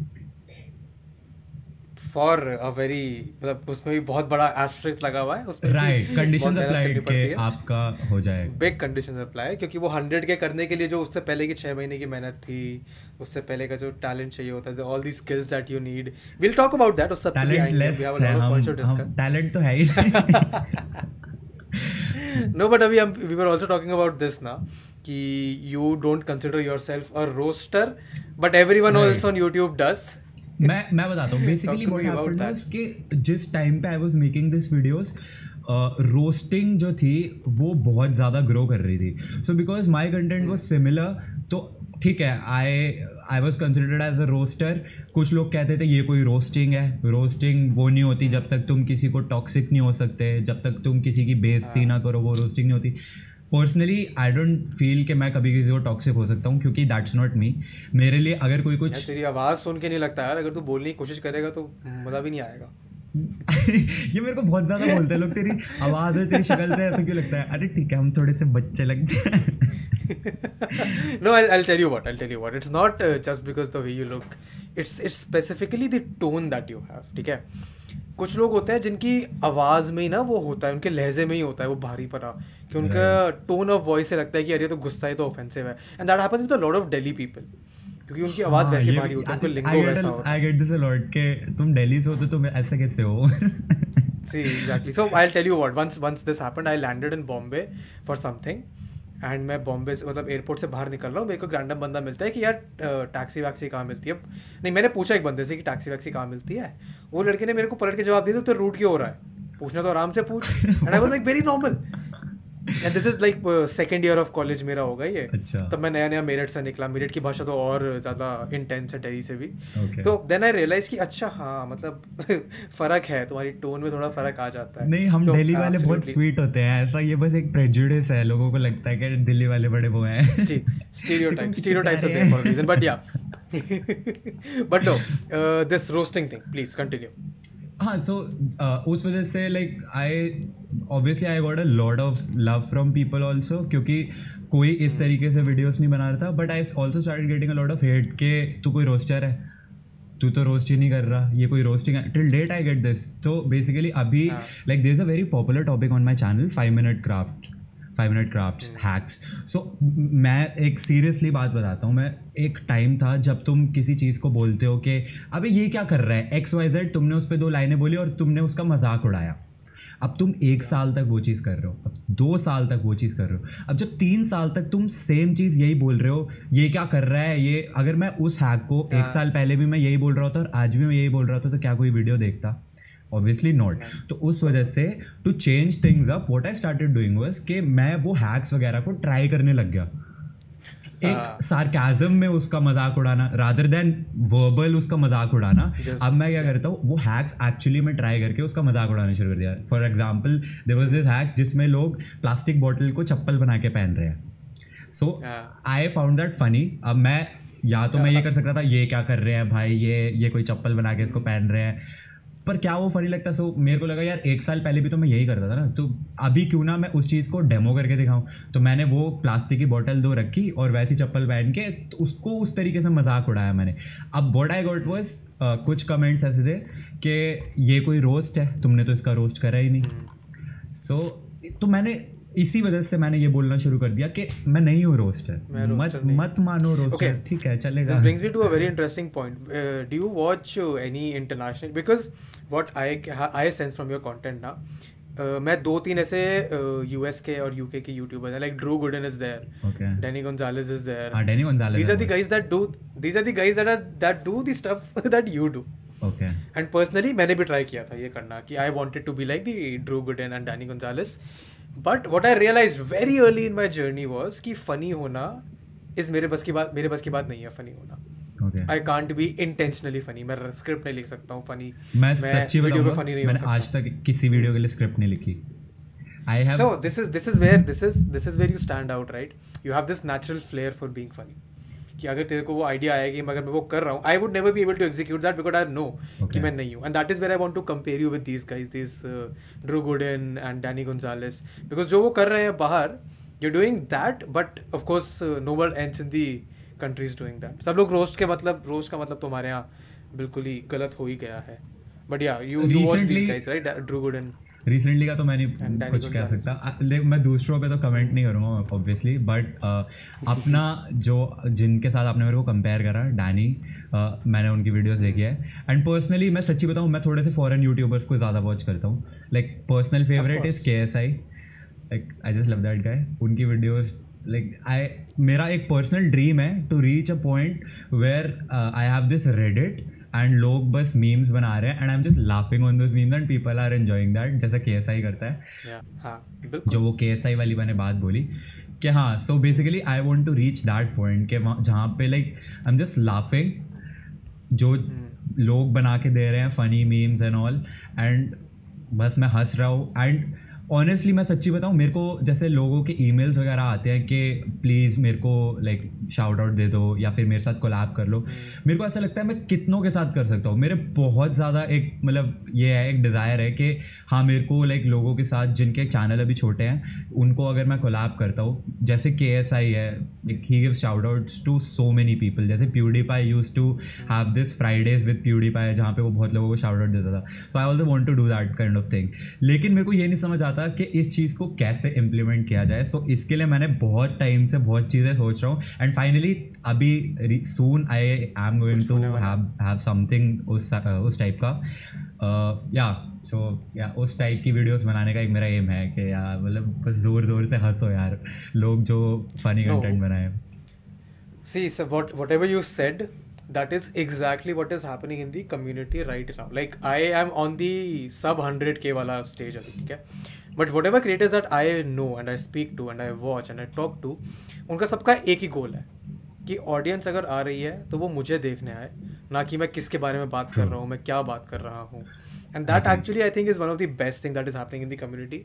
for a very मतलब उसमें भी बहुत बड़ा एस्ट्रिक्स लगा हुआ है उसमें राइट कंडीशन अप्लाइड के आपका हो जाए बिग कंडीशन अप्लाई क्योंकि वो हंड्रेड के करने के लिए जो उससे पहले की छः महीने की मेहनत थी उससे पहले का जो टैलेंट चाहिए होता है all the skills that you need will talk about that उस सब टैलेंट तो है ही नो बट [LAUGHS] अभी हम we were also talking about this ना कि you don't consider yourself a roaster but everyone also on YouTube does मैं मैं बताता हूँ। बेसिकली व्हाट हैपेंड वाज कि जिस टाइम पे I was making this videos roasting जो थी वो बहुत ज़्यादा ग्रो कर रही थी। So because my content was similar तो ठीक है I I was considered as a roaster कुछ लोग कहते थे ये कोई रोस्टिंग है। रोस्टिंग वो नहीं होती जब तक तुम किसी को टॉक्सिक नहीं हो सकते जब तक तुम किसी की बेइज्जती हाँ। ना करो वो रोस्टिंग नहीं होती। पर्सनली आई डोंट फील कि मैं कभी किसी को टॉक्सिक हो सकता हूँ क्योंकि दैट्स नॉट मी मेरे लिए अगर कोई कुछ तेरी आवाज़ सुन के नहीं लगता यार अगर तू बोलने की कोशिश करेगा तो मज़ा भी नहीं आएगा। [LAUGHS] ये मेरे को बहुत ज़्यादा बोलते हैं लोग तेरी आवाज़ है तेरी शक्ल से ऐसा क्यों लगता है? अरे ठीक है हम थोड़े से बच्चे लगते हैं। [LAUGHS] No I'll, I'll tell you what I'll tell you what. It's not uh, just because the way you look. It's it's specifically the tone that you have ठीक है? कुछ लोग होते हैं जिनकी आवाज़ में ही ना वो होता है उनके लहजे में ही होता है वो भारी पना कि उनका टोन ऑफ़ वॉइस से लगता है कि अरे तो गुस्सा है तो ऑफेंसिव है। And that happens with a lot of Delhi people क्योंकि उनकी आवाज़ हाँ, वैसी भारी होती है उनका लिंगो वैसा होता है। I get this a lot के तुम दिल्ली से हो तो तुम ऐसे कैसे हो? See exactly so I will tell you what once once this happened I landed in Bombay for something and मैं बॉम्बे से मतलब एयरपोर्ट से बाहर निकल रहा हूँ मेरे को रैंडम बंदा मिलता है कि यार टैक्सी वैक्सी कहाँ मिलती है? नहीं मैंने पूछा एक बंदे से कि टैक्सी वैक्सी कहाँ मिलती है? वो लड़के ने मेरे को पलट के जवाब दिया तो रूट क्यों हो रहा है? पूछना तो आराम से पूछ. And I was like very normal and this is like second year of college मेरा होगा ये। अच्छा। तब मैं नया नया मेरठ से निकला। मेरठ की भाषा तो और ज़्यादा इंटेंस है डेली से भी। Okay. तो देन आई रियलाइज़ कि अच्छा हाँ मतलब [LAUGHS] फ़र्क है तुम्हारी टोन में थोड़ा फ़र्क आ जाता है। नहीं हम तो, दिल्ली वाले बहुत स्वीट होते हैं ऐसा ये बस एक प्रेजुडिस है लोगों को लगता है कि दिल्ली वाले बड़े वो हैं। स्टीरियोटाइप स्टीरियोटाइप्स [LAUGHS] होते हैं for reason but yeah but no this roasting thing please continue हाँ सो uh, उस वजह से like I obviously I got a lot of love from people also क्योंकि कोई इस तरीके से वीडियोज़ नहीं बना रहा था but I also start getting a lot of hate के तू कोई रोस्टर है तू तो रोस्ट ही नहीं कर रहा ये कोई रोस्टिंग है। Till date I get this so basically अभी like this a very popular topic on my channel five minute craft five minute craft hacks so मैं एक सीरियसली बात बताता हूँ मैं एक टाइम था जब तुम किसी चीज़ को बोलते हो कि अबे ये क्या कर रहा है? एक्स वाई जेड तुमने उस पर दो लाइनें बोली और तुमने उसका मज़ाक उड़ाया। अब तुम एक साल तक वो चीज़ कर रहे हो अब दो साल तक वो चीज़ कर रहे हो। अब जब तीन साल तक तुम सेम चीज़ यही बोल रहे हो ये क्या कर रहा है? ये अगर मैं उस हैक को एक साल पहले भी मैं यही बोल रहा होता और आज भी मैं यही बोल रहा था तो क्या कोई वीडियो देखता? ऑब्वियसली नॉट तो उस वजह से to change things up what I started doing was कि मैं वो हैक्स वगैरह को ट्राई करने लग गया। एक सार्काजम में उसका मज़ाक उड़ाना रादर देन वर्बल उसका मज़ाक उड़ाना। अब मैं क्या करता हूँ वो हैक्स एक्चुअली में ट्राई करके उसका मज़ाक उड़ाना शुरू कर दिया। For example there was this hack जिसमें लोग प्लास्टिक बॉटल को चप्पल बना के पहन रहे हैं। So I found that funny अब मैं या तो मैं ये कर सकता था ये क्या कर रहे हैं भाई ये ये कोई चप्पल बना के इसको पहन रहे हैं। पर क्या वो फनी लगता है? सो मेरे को लगा यार एक साल पहले भी तो मैं यही करता था ना। तो अभी क्यों ना मैं उस चीज़ को डेमो करके दिखाऊँ? तो मैंने वो प्लास्टिक की बॉटल दो रखी और वैसी चप्पल पहन के तो उसको उस तरीके से मज़ाक उड़ाया मैंने। अब वॉट आई गॉट वॉज़ कुछ कमेंट्स ऐसे थे कि ये कोई रोस्ट है तुमने तो इसका रोस्ट करा ही नहीं। सो so, तो मैंने इसी वजह से मैंने ये बोलना शुरू कर दिया कि मैं नहीं हूँ रोस्टर मत मत मानो रोस्टर. ठीक है चलेगा। This brings me to a very interesting point do you watch any international because what I I sense from your content ना Uh, मैं दो तीन ऐसे यूएस uh, के और यूके के यूट्यूबर्स हैं like Drew Gooden is there Danny Gonzalez is there Danny Gonzalez these are the guys that do these are the guys that are that do the stuff that you do okay and personally मैंने भी ट्राई किया था ये करना कि I wanted to be like the Drew Gooden and Danny Gonzalez but what I realise very early in my journey was कि फ़नी होना इज़ मेरे बस की बात मेरे बस की बात नहीं है फ़नी होना। I can't be intentionally funny मैं स्क्रिप्ट नहीं लिख सकता हूँ फनी मैं मैं सच्ची वीडियो पे फनी नहीं मैंने आज तक किसी वीडियो के लिए स्क्रिप्ट नहीं लिखी। I have so this is this is where this is this is where you stand out right you have this natural flair for being funny कि अगर तेरे को वो आइडिया आया कि अगर मैं वो कर रहा हूँ I would never be able to execute that because I know कि मैं नहीं हूँ। And that is where I want to compare you with this guys this Drew Gooden and Danny Gonzalez because जो वो कर रहे हैं बाहर you doing that but of course no world ends in the countries doing that सब लोग रोस्ट के मतलब रोस्ट का मतलब तुम्हारे यहाँ बिल्कुल ही गलत हो ही गया है। But yeah you you watch this guys right Drew Gooden recently का तो मैं नहीं कुछ कह सकता लेकिन मैं दूसरों पे तो कमेंट नहीं करूँगा ऑब्वियसली बट अपना जो जिनके साथ आपने मेरे को कंपेयर करा डैनी मैंने उनकी वीडियोस देखी है। एंड पर्सनली मैं सच्ची बताऊँ मैं थोड़े से फॉरेन यूट्यूबर्स को ज़्यादा वॉच करता हूँ। Like personal favourite is KSI like I just love that guy उनकी वीडियोज़ लाइक आई मेरा एक पर्सनल ड्रीम है to reach a point where I have this Reddit and लोग बस मीम्स बना रहे हैं and I am just laughing on those memes and people are enjoying that जैसा के एस आई करता है। हाँ, जो वो के एस आई वाली मैंने बात बोली कि हाँ so basically I want to reach that point कि जहाँ पे like I am just laughing जो hmm. लोग बना के दे रहे हैं funny memes and all and बस मैं हंस रहा हूँ एंड ऑनेस्टली मैं सच्ची बताऊँ मेरे को जैसे लोगों के ईमेल्स वगैरह आते हैं कि प्लीज़ मेरे को लाइक शाउट आउट दे दो या फिर मेरे साथ कोलैब कर लो। हम्म। मेरे को ऐसा लगता है मैं कितनों के साथ कर सकता हूँ। मेरे बहुत ज़्यादा एक मतलब ये है एक डिज़ायर है कि हाँ मेरे को लाइक लोगों के साथ जिनके चैनल अभी छोटे हैं उनको अगर मैं कोलैब करता हूँ जैसे के एस आई है he gives shout outs to so many people जैसे PewDiePie used to have this Fridays with PewDiePie जहाँ पे वो बहुत लोगों को शाउट आउट देता था। So I also want to do that kind of thing लेकिन मेरे को ये नहीं समझ आता था कि इस चीज़ को कैसे इम्प्लीमेंट किया जाए। सो so, इसके लिए मैंने बहुत टाइम से बहुत चीज़ें सोच रहा हूँ। एंड फाइनली अभी soon I I am going to have something उस उस टाइप का। या सो या उस टाइप की वीडियोस बनाने का एक मेरा एम है कि यार मतलब बस ज़ोर ज़ोर से हंसो यार। लोग जो फनी कंटेंट बनाए। See sir what whatever you said that is exactly what is happening in the community right now. Like i am on the sub 100k wala stage अभी ठीक है? But whatever creators that I know and I speak to and I watch and I talk to उनका सबका एक ही गोल है कि ऑडियंस अगर आ रही है तो वो मुझे देखने आए ना कि मैं किसके बारे में बात कर रहा हूँ मैं क्या बात कर रहा हूँ। And that actually i think is one of the best thing that is happening in the community.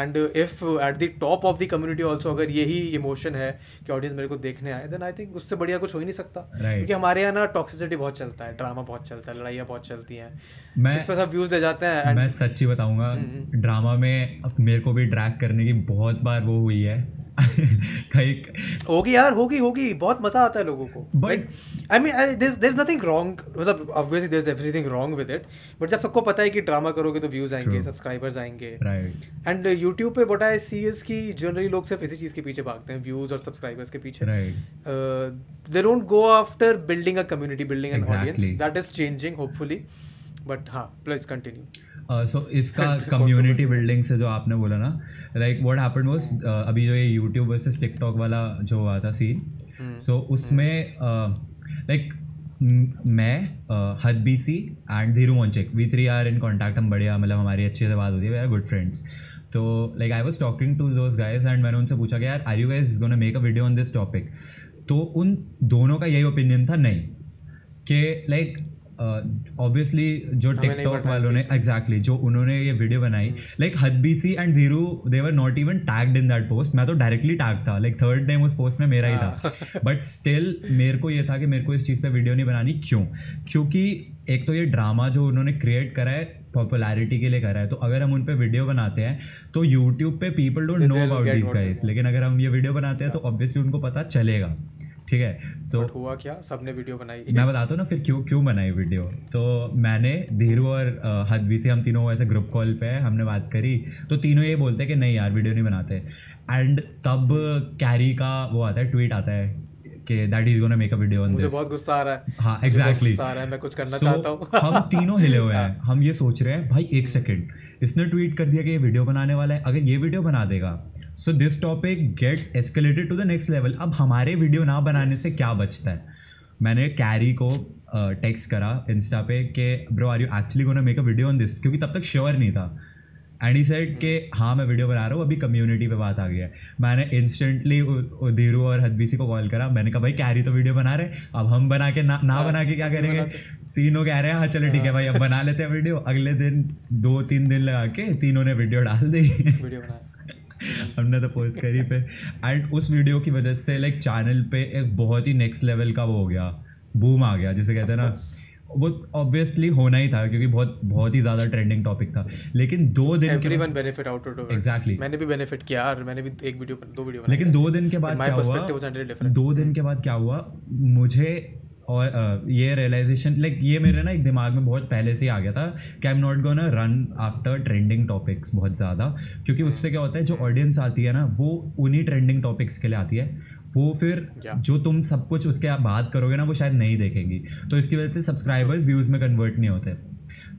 And uh, if uh, at the top of the community also अगर यही इमोशन है कि ऑडियंस मेरे को देखने आए देन आई थिंक उससे बढ़िया कुछ हो ही नहीं सकता। Right. क्योंकि हमारे यहाँ ना टॉक्सिसिटी बहुत चलता है ड्रामा बहुत चलता है लड़ाइयाँ बहुत चलती हैं। मैं इस पर सब व्यूज़ दे जाते हैं मैं सच्ची बताऊँगा ड्रामा में मेरे को भी ड्रैग करने की बहुत बार वो हुई है। होगी यार होगी होगी। बहुत मज़ा आता है लोगों को। But I mean there is nothing wrong मतलब obviously there is everything wrong with it but जब सबको पता है कि ड्रामा करोगे तो व्यूज़ आएँगे सब्सक्राइबर्स आएँगे। एंड यूट्यूब पे व्हाट आई सी इज़ की जनरली लोग सिर्फ़ इसी चीज़ के पीछे भागते हैं व्यूज़ और सब्सक्राइबर्स के पीछे। They don't go after building a community building an audience that is changing hopefully but हाँ प्लीज़ कंटिन्यू सो इसका [LAUGHS] कम्युनिटी बिल्डिंग से जो आपने बोला ना लाइक वॉट हैपन वाज अभी जो ये यूट्यूब वर्सेस टिकटॉक वाला जो हुआ था सीन सो उसमें लाइक मैं uh, हदबी सी and Dhiru Monchik we three are in contact हम बढ़िया मतलब हमारी अच्छे से बात होती है वी आर गुड फ्रेंड्स तो like I was talking to those guys and मैंने उनसे पूछा कि यार are you guys gonna make a video on this topic तो उन दोनों का यही ओपिनियन था नहीं. कि लाइक ऑब्वियसली uh, जो टिकटॉक वालों ने एग्जैक्टली exactly, जो उन्होंने ये वीडियो बनाई like हदबीसी and Dhiru they were not even tagged in that post मैं तो डायरेक्टली टैग था लाइक थर्ड नेम उस पोस्ट में मेरा ही था। [LAUGHS] बट स्टिल मेरे को ये था कि मेरे को इस चीज़ पे वीडियो नहीं बनानी क्यों? क्योंकि एक तो ये ड्रामा जो उन्होंने क्रिएट करा है पॉपुलैरिटी के लिए करा है तो अगर हम उन पे वीडियो बनाते हैं तो यूट्यूब पे people don't know about this guys लेकिन अगर हम ये वीडियो बनाते हैं तो ऑब्वियसली उनको पता चलेगा। ठीक है? तो बट हुआ क्या? सबने वीडियो बनाई। मैं बताता हूँ ना फिर क्यों क्यों बनाई वीडियो? तो मैंने धीरू और हदवी से हम तीनों ऐसे ग्रुप कॉल पे हमने बात करी। तो तीनों ये बोलते हैं कि नहीं यार वीडियो नहीं बनाते। एंड तब कैरी का वो आता है ट्वीट आता है कि that is gonna make a video on मुझे बहुत गुस्सा आ रहा है। हाँ एग्जैक्टली गुस्सा आ रहा है मैं कुछ करना so, चाहता हूँ। हम तीनों हिले हुए हैं। [LAUGHS] हम ये सोच रहे हैं भाई एक सेकंड इसने ट्वीट कर दिया कि ये वीडियो बनाने वाला है। अगर ये वीडियो बना देगा so this topic gets escalated to the next level अब हमारे वीडियो ना बनाने से क्या बचता है? मैंने कैरी को टेक्स्ट करा इंस्टा पे कि bro are you actually gonna make a video on this क्योंकि तब तक श्योर नहीं था। एंड ही सेड कि हाँ मैं वीडियो बना रहा हूँ अभी कम्युनिटी पे बात आ गई है। मैंने इंस्टेंटली धीरू और हदबीसी को कॉल करा। मैंने कहा भाई कैरी तो वीडियो बना रहे अब हम बना के ना ना बना के क्या करेंगे? तीनों कह रहे हैं हाँ चलो ठीक है भाई अब बना लेते हैं वीडियो अगले दिन दो तीन दिन लगा के तीनों ने वीडियो डाल दी। वीडियो बनाया। हमने तो पोस्ट करी पे। एंड उस वीडियो की वजह से लाइक चैनल पे एक बहुत ही नेक्स्ट लेवल का वो हो गया। बूम आ गया जिसे कहते हैं ना वो ऑब्वियसली होना ही था क्योंकि बहुत बहुत ही ज़्यादा ट्रेंडिंग टॉपिक था। लेकिन दो दिन के everyone benefit out of Exactly. मैंने भी बेनिफिट किया और मैंने भी एक वीडियो दो वीडियो लेकिन दो दिन के बाद क्या हुआ? दो दिन के बाद क्या हुआ? मुझे और ये रियलाइजेशन लाइक ये मेरे ना एक दिमाग में बहुत पहले से ही आ गया था कि I am not gonna run after trending topics बहुत ज़्यादा क्योंकि उससे क्या होता है जो ऑडियंस आती है ना वो उन्हीं ट्रेंडिंग टॉपिक्स के लिए आती है। वो फिर Yeah. जो तुम सब कुछ उसके आप बात करोगे ना वो शायद नहीं देखेंगी। तो इसकी वजह से सब्सक्राइबर्स व्यूज़ में कन्वर्ट नहीं होते।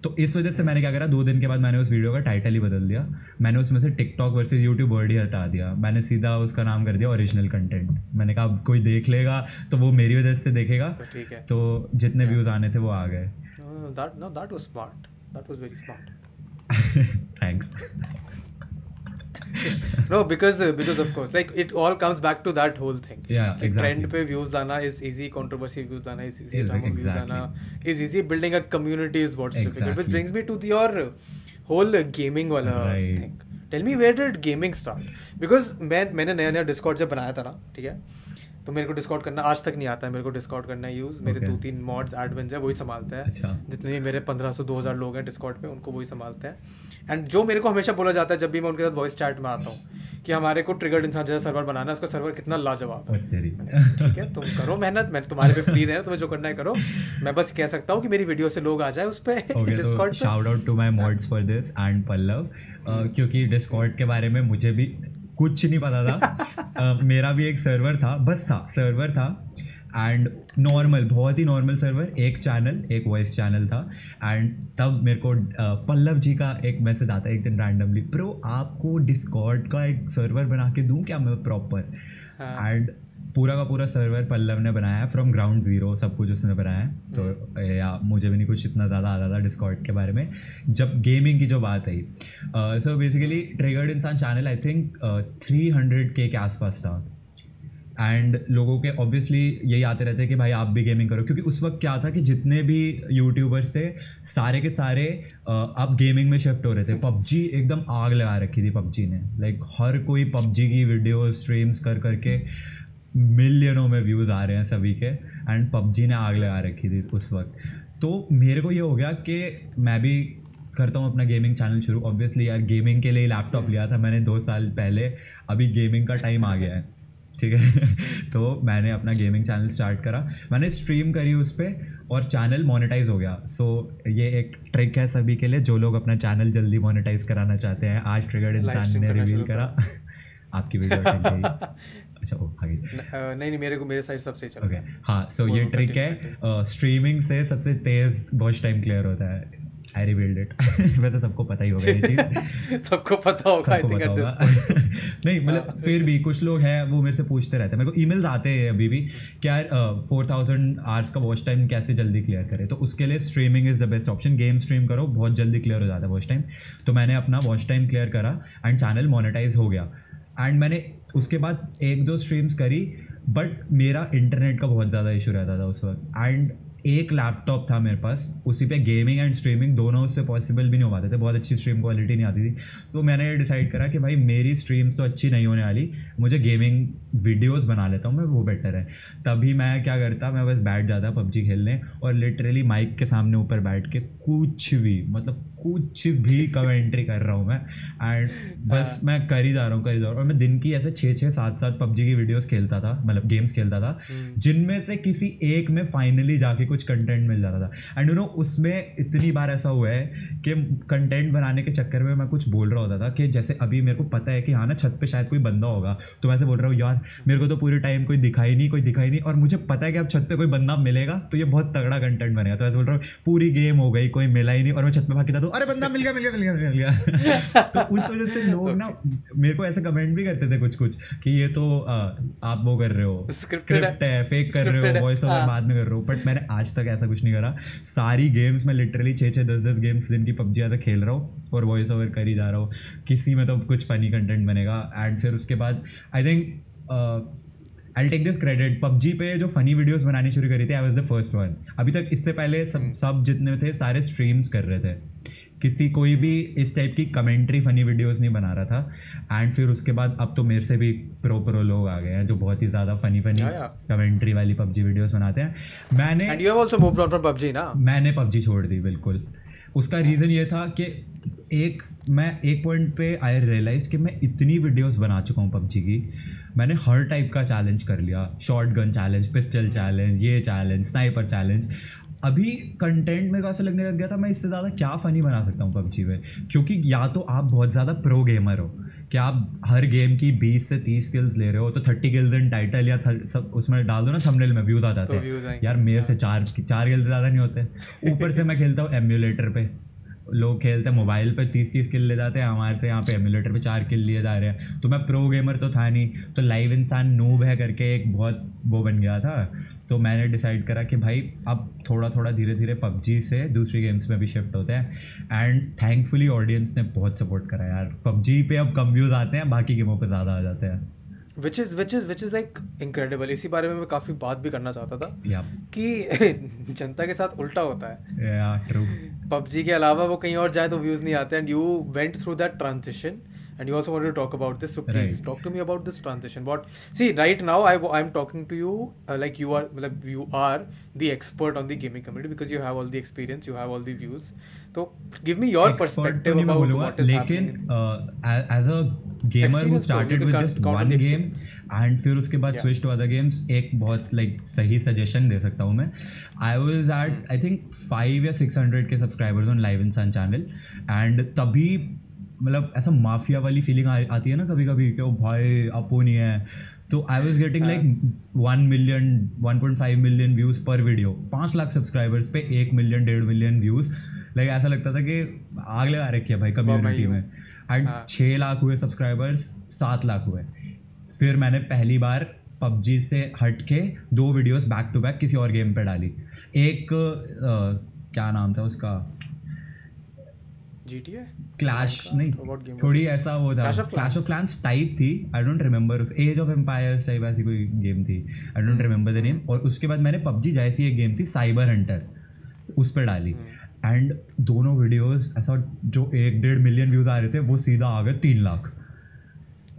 तो इस वजह से मैंने क्या करा दो दिन के बाद मैंने उस वीडियो का टाइटल ही बदल दिया। मैंने उसमें से टिकटॉक वर्सेज यूट्यूब वर्ड ही हटा दिया। मैंने सीधा उसका नाम कर दिया ओरिजिनल कंटेंट मैंने कहा अब कोई देख लेगा तो वो मेरी वजह से देखेगा। तो ठीक है। तो जितने व्यूज़ आने थे वो आ गए। That no that was smart that was very smart thanks no because uh, because of course like it all comes back to that whole thing Yeah, Like, exactly. trend पे views लाना is easy controversy views लाना is easy drama views dana लाना is easy building a community is what's exactly. difficult which brings me to the, your whole uh, gaming वाला Right. thing tell me where did gaming start because मैं मैंने नया नया Discord जब बनाया था ना ठीक है तो मेरे को डिस्कॉर्ड करना आज तक नहीं आता है मेरे को डिस्कॉर्ड करना है यूज़ मेरे Okay. दो तीन मॉड्स एडमिन्स है वही संभालते हैं। अच्छा। जितने भी मेरे पंद्रह सौ दो हज़ार लोग हैं डिस्कॉर्ड पे उनको वही संभालते हैं। एंड जो मेरे को हमेशा बोला जाता है जब भी मैं उनके साथ वॉइस चैट में आता हूँ कि हमारे को ट्रिगर्ड इंसान जैसा सर्वर बनाना है उसका सर्वर कितना लाजवाब है। ठीक है तुम करो मेहनत मैं तुम्हारे पे फ्री रहे तुम्हें जो करना है करो। मैं बस कह सकता हूँ कि मेरी वीडियो से लोग आ जाए उस पर Discord shout out to my mods for this and Pallav क्योंकि डिस्कॉर्ड के बारे में मुझे भी कुछ नहीं पता था। [LAUGHS] Uh, मेरा भी एक सर्वर था बस था सर्वर था। एंड नॉर्मल बहुत ही नॉर्मल सर्वर एक चैनल एक वॉइस चैनल था। एंड तब मेरे को पल्लव जी का एक मैसेज आता है एक दिन रैंडमली प्रो आपको डिस्कॉर्ड का एक सर्वर बना के दूँ क्या मैं प्रॉपर हाँ। एंड पूरा का पूरा सर्वर पल्लव ने बनाया है फ्रॉम ग्राउंड ज़ीरो सब कुछ उसने बनाया है। तो या मुझे भी नहीं कुछ इतना ज़्यादा आता था डिस्कॉर्ड के बारे में। जब गेमिंग की जो बात आई so basically triggered Insaan channel I think three hundred K के आसपास था। एंड लोगों के ऑब्वियसली यही आते रहते हैं कि भाई आप भी गेमिंग करो क्योंकि उस वक्त क्या था कि जितने भी यूट्यूबर्स थे सारे के सारे अब गेमिंग में शिफ्ट हो रहे थे। पबजी एकदम आग लगा रखी थी पबजी ने। लाइक हर कोई पबजी की वीडियो स्ट्रीम्स कर करके मिलियनों में व्यूज़ आ रहे हैं सभी के एंड पबजी ने आग लगा रखी थी उस वक्त। तो मेरे को ये हो गया कि मैं भी करता हूँ अपना गेमिंग चैनल शुरू। ऑब्वियसली यार गेमिंग के लिए लैपटॉप लिया था मैंने दो साल पहले अभी गेमिंग का टाइम आ गया है ठीक है? [LAUGHS] तो मैंने अपना गेमिंग चैनल स्टार्ट करा। मैंने स्ट्रीम करी उस पर और चैनल मोनेटाइज हो गया। सो so, ये एक ट्रिक है सभी के लिए जो लोग अपना चैनल जल्दी मोनेटाइज कराना चाहते हैं। आज ट्रिगर्ड इंसान ने रिवील करा। [LAUGHS] आपकी वीडियो [LAUGHS] अच्छा ओ आ गई न- अ, नहीं नहीं मेरे को मेरे साइड सबसे चल ओके हाँ। सो ये ट्रिक है स्ट्रीमिंग से सबसे तेज वॉच टाइम क्लियर होता है। आई रिवील्ड इट वैसे सबको पता ही होगा ये चीज़। [LAUGHS] सबको पता होगा आई थिंक एट दिस नहीं हाँ, मतलब फिर भी कुछ लोग हैं वो मेरे से पूछते रहते हैं। मेरे को ईमेल्स आते हैं अभी भी कि यार फोर थाउज़ेंड आवर्स का वॉच टाइम कैसे जल्दी क्लियर करें? तो उसके लिए streaming is the best option game stream करो बहुत जल्दी क्लियर हो जाता है वॉच टाइम तो मैंने अपना वॉच टाइम क्लियर करा एंड चैनल मोनिटाइज हो गया। एंड मैंने उसके बाद एक दो स्ट्रीम्स करी बट मेरा इंटरनेट का बहुत ज़्यादा इशू रहता था उस वक्त। एंड एक लैपटॉप था मेरे पास उसी पे गेमिंग एंड स्ट्रीमिंग दोनों उससे पॉसिबल भी नहीं हो पाते थे बहुत अच्छी स्ट्रीम क्वालिटी नहीं आती थी। सो so, मैंने डिसाइड करा कि भाई मेरी स्ट्रीम्स तो अच्छी नहीं होने वाली मुझे गेमिंग वीडियोस बना लेता हूँ मैं वो बेटर है। तभी मैं क्या करता मैं बस बैठ जाता पबजी खेलने और लिटरली माइक के सामने ऊपर बैठ के कुछ भी मतलब कुछ भी कमेंट्री कर रहा हूँ मैं। एंड [LAUGHS] बस हाँ। मैं कर ही जा रहा हूँ कर ही जा रहा हूँ। और मैं दिन की ऐसे छः छः सात सात पबजी की वीडियोस खेलता था मतलब गेम्स खेलता था हम्म। जिनमें से किसी एक में फाइनली जाके कुछ कंटेंट मिल जाता था। एंड यू नो उसमें इतनी बार ऐसा हुआ है कि कंटेंट बनाने के चक्कर में मैं कुछ बोल रहा होता था कि जैसे अभी मेरे को पता है कि हाँ ना छत पर शायद कोई बंदा होगा तो मैं ऐसे बोल रहा हूँ यार मेरे को तो पूरे टाइम कोई दिखाई नहीं कोई दिखाई नहीं। और मुझे पता है कि अब छत पर कोई बंदा मिलेगा तो ये बहुत तगड़ा कंटेंट बनेगा। तो ऐसे बोल रहा हूँ पूरी गेम हो गई कोई मिला ही नहीं। और मैं छत पर भाग था तो अरे बंदा मिल गया मिल गया मिल गया मिल गया। तो उस वजह से लोग ना मेरे को ऐसे कमेंट भी करते थे कुछ कुछ कि ये तो आ, आप वो कर रहे हो स्क्रिप्ट है। फेक कर रहे हो वॉइस ओवर हाँ। बाद में कर रहे हो। बट मैंने आज तक ऐसा कुछ नहीं करा। सारी गेम्स में लिटरली छः छः दस दस गेम्स दिन की पबजी ज़्यादा खेल रहा हूँ और वॉइस ओवर कर ही जा रहा हूँ। किसी में तो कुछ फनी कंटेंट बनेगा। एंड फिर उसके बाद I think I take this credit PUBG पे जो फनी वीडियोस बनानी शुरू करी थी I was the first one अभी तक इससे पहले सब सब जितने थे सारे स्ट्रीम्स कर रहे थे। किसी कोई भी इस टाइप की कमेंट्री फनी वीडियोस नहीं बना रहा था। एंड फिर उसके बाद अब तो मेरे से भी प्रो प्रो लोग आ गए हैं जो बहुत ही ज़्यादा फनी फनी. कमेंट्री वाली पबजी वीडियोस बनाते हैं। मैंने and you have also moved on from PUBG ना? मैंने पबजी छोड़ दी बिल्कुल। उसका रीज़न ये था कि एक मैं एक पॉइंट पे आई रियलाइज़ कि मैं इतनी वीडियोस बना चुका हूँ पबजी की। मैंने हर टाइप का चैलेंज कर लिया। Short gun challenge pistol challenge ये चैलेंज स्नाइपर चैलेंज अभी कंटेंट मेरे को ऐसा लगने लग गया था मैं इससे ज़्यादा क्या फ़नी बना सकता हूँ पबजी में? क्योंकि या तो आप बहुत ज़्यादा प्रो गेमर हो कि आप हर गेम की 20 से 30 किल्स ले रहे हो तो 30 किल्स इन टाइटल या सब उसमें डाल दो ना थंबनेल में व्यूज़ आ जाते तो हैं। आएँगे। यार मेरे से चार चार किल्स ज़्यादा नहीं होते। [LAUGHS] ऊपर से मैं खेलता हूँ एम्यूलेटर पे। लोग खेलते हैं मोबाइल पे तीस तीस किल ले जाते हैं हमारे से यहाँ पे एम्यूलेटर पे चार किल लिए जा रहे हैं। तो मैं प्रो गेमर तो था नहीं तो लाइव इंसान नूब है करके एक बहुत वो बन गया था। तो मैंने डिसाइड करा कि भाई अब थोड़ा थोड़ा धीरे धीरे पबजी से दूसरी गेम्स में भी शिफ्ट होते हैं। एंड थैंकफुली ऑडियंस ने बहुत सपोर्ट करा यार। पबजी पे अब कम व्यूज़ आते हैं बाकी गेमों पे ज़्यादा आ जाते हैं। Which is which is which is like incredible. इसी बारे में मैं काफ़ी बात भी करना चाहता था या कि [LAUGHS] जनता के साथ उल्टा होता है। ट्रू पबजी के अलावा वो कहीं और जाए तो व्यूज़ नहीं आते। And you went through that transition and you also wanted to talk about this so please Right. talk to me about this transition what see right now i i'm talking to you uh, like you are like you are the expert on the gaming community because you have all the experience you have all the views so give me your Expert तो perspective about what is लेकिन happening as a gamer who Experience तो, started you with can just count on one the game experience. And फिर उसके बाद स्विच टू अदर गेम्स एक बहुत लाइक सही सजेशन दे सकता हूँ मैं I was Hmm. At I think five या सिक्स हंड्रेड के subscribers on live Insaan channel and तभी मतलब ऐसा माफिया वाली फीलिंग आती है ना कभी कभी कि ओ भाई अपो नहीं है। तो I was getting. Like one million one point five million views पर वीडियो पाँच लाख सब्सक्राइबर्स पे एक मिलियन डेढ़ मिलियन व्यूज़ लाइक ऐसा लगता था कि आग लगा रखी है भाई कम्युनिटी में। एंड हाँ। छः लाख हुए सब्सक्राइबर्स सात लाख हुए। फिर मैंने पहली बार पबजी से हट के दो वीडियोस बैक टू बैक किसी और गेम पे डाली। एक अ, क्या नाम था उसका? Gta क्लैश नहीं थोड़ी ऐसा वो था। Clash of clash of Clans? Clans type थी आई डोंट रिमेंबर उस एज ऑफ़ एम्पायर्स टाइप ऐसी कोई गेम थी I don't remember the name और उसके बाद मैंने पबजी जैसी एक गेम थी साइबर हंटर उस पर डाली। एंड दोनों वीडियोस ऐसा जो एक डेढ़ मिलियन व्यूज़ आ रहे थे वो सीधा आ गए तीन लाख।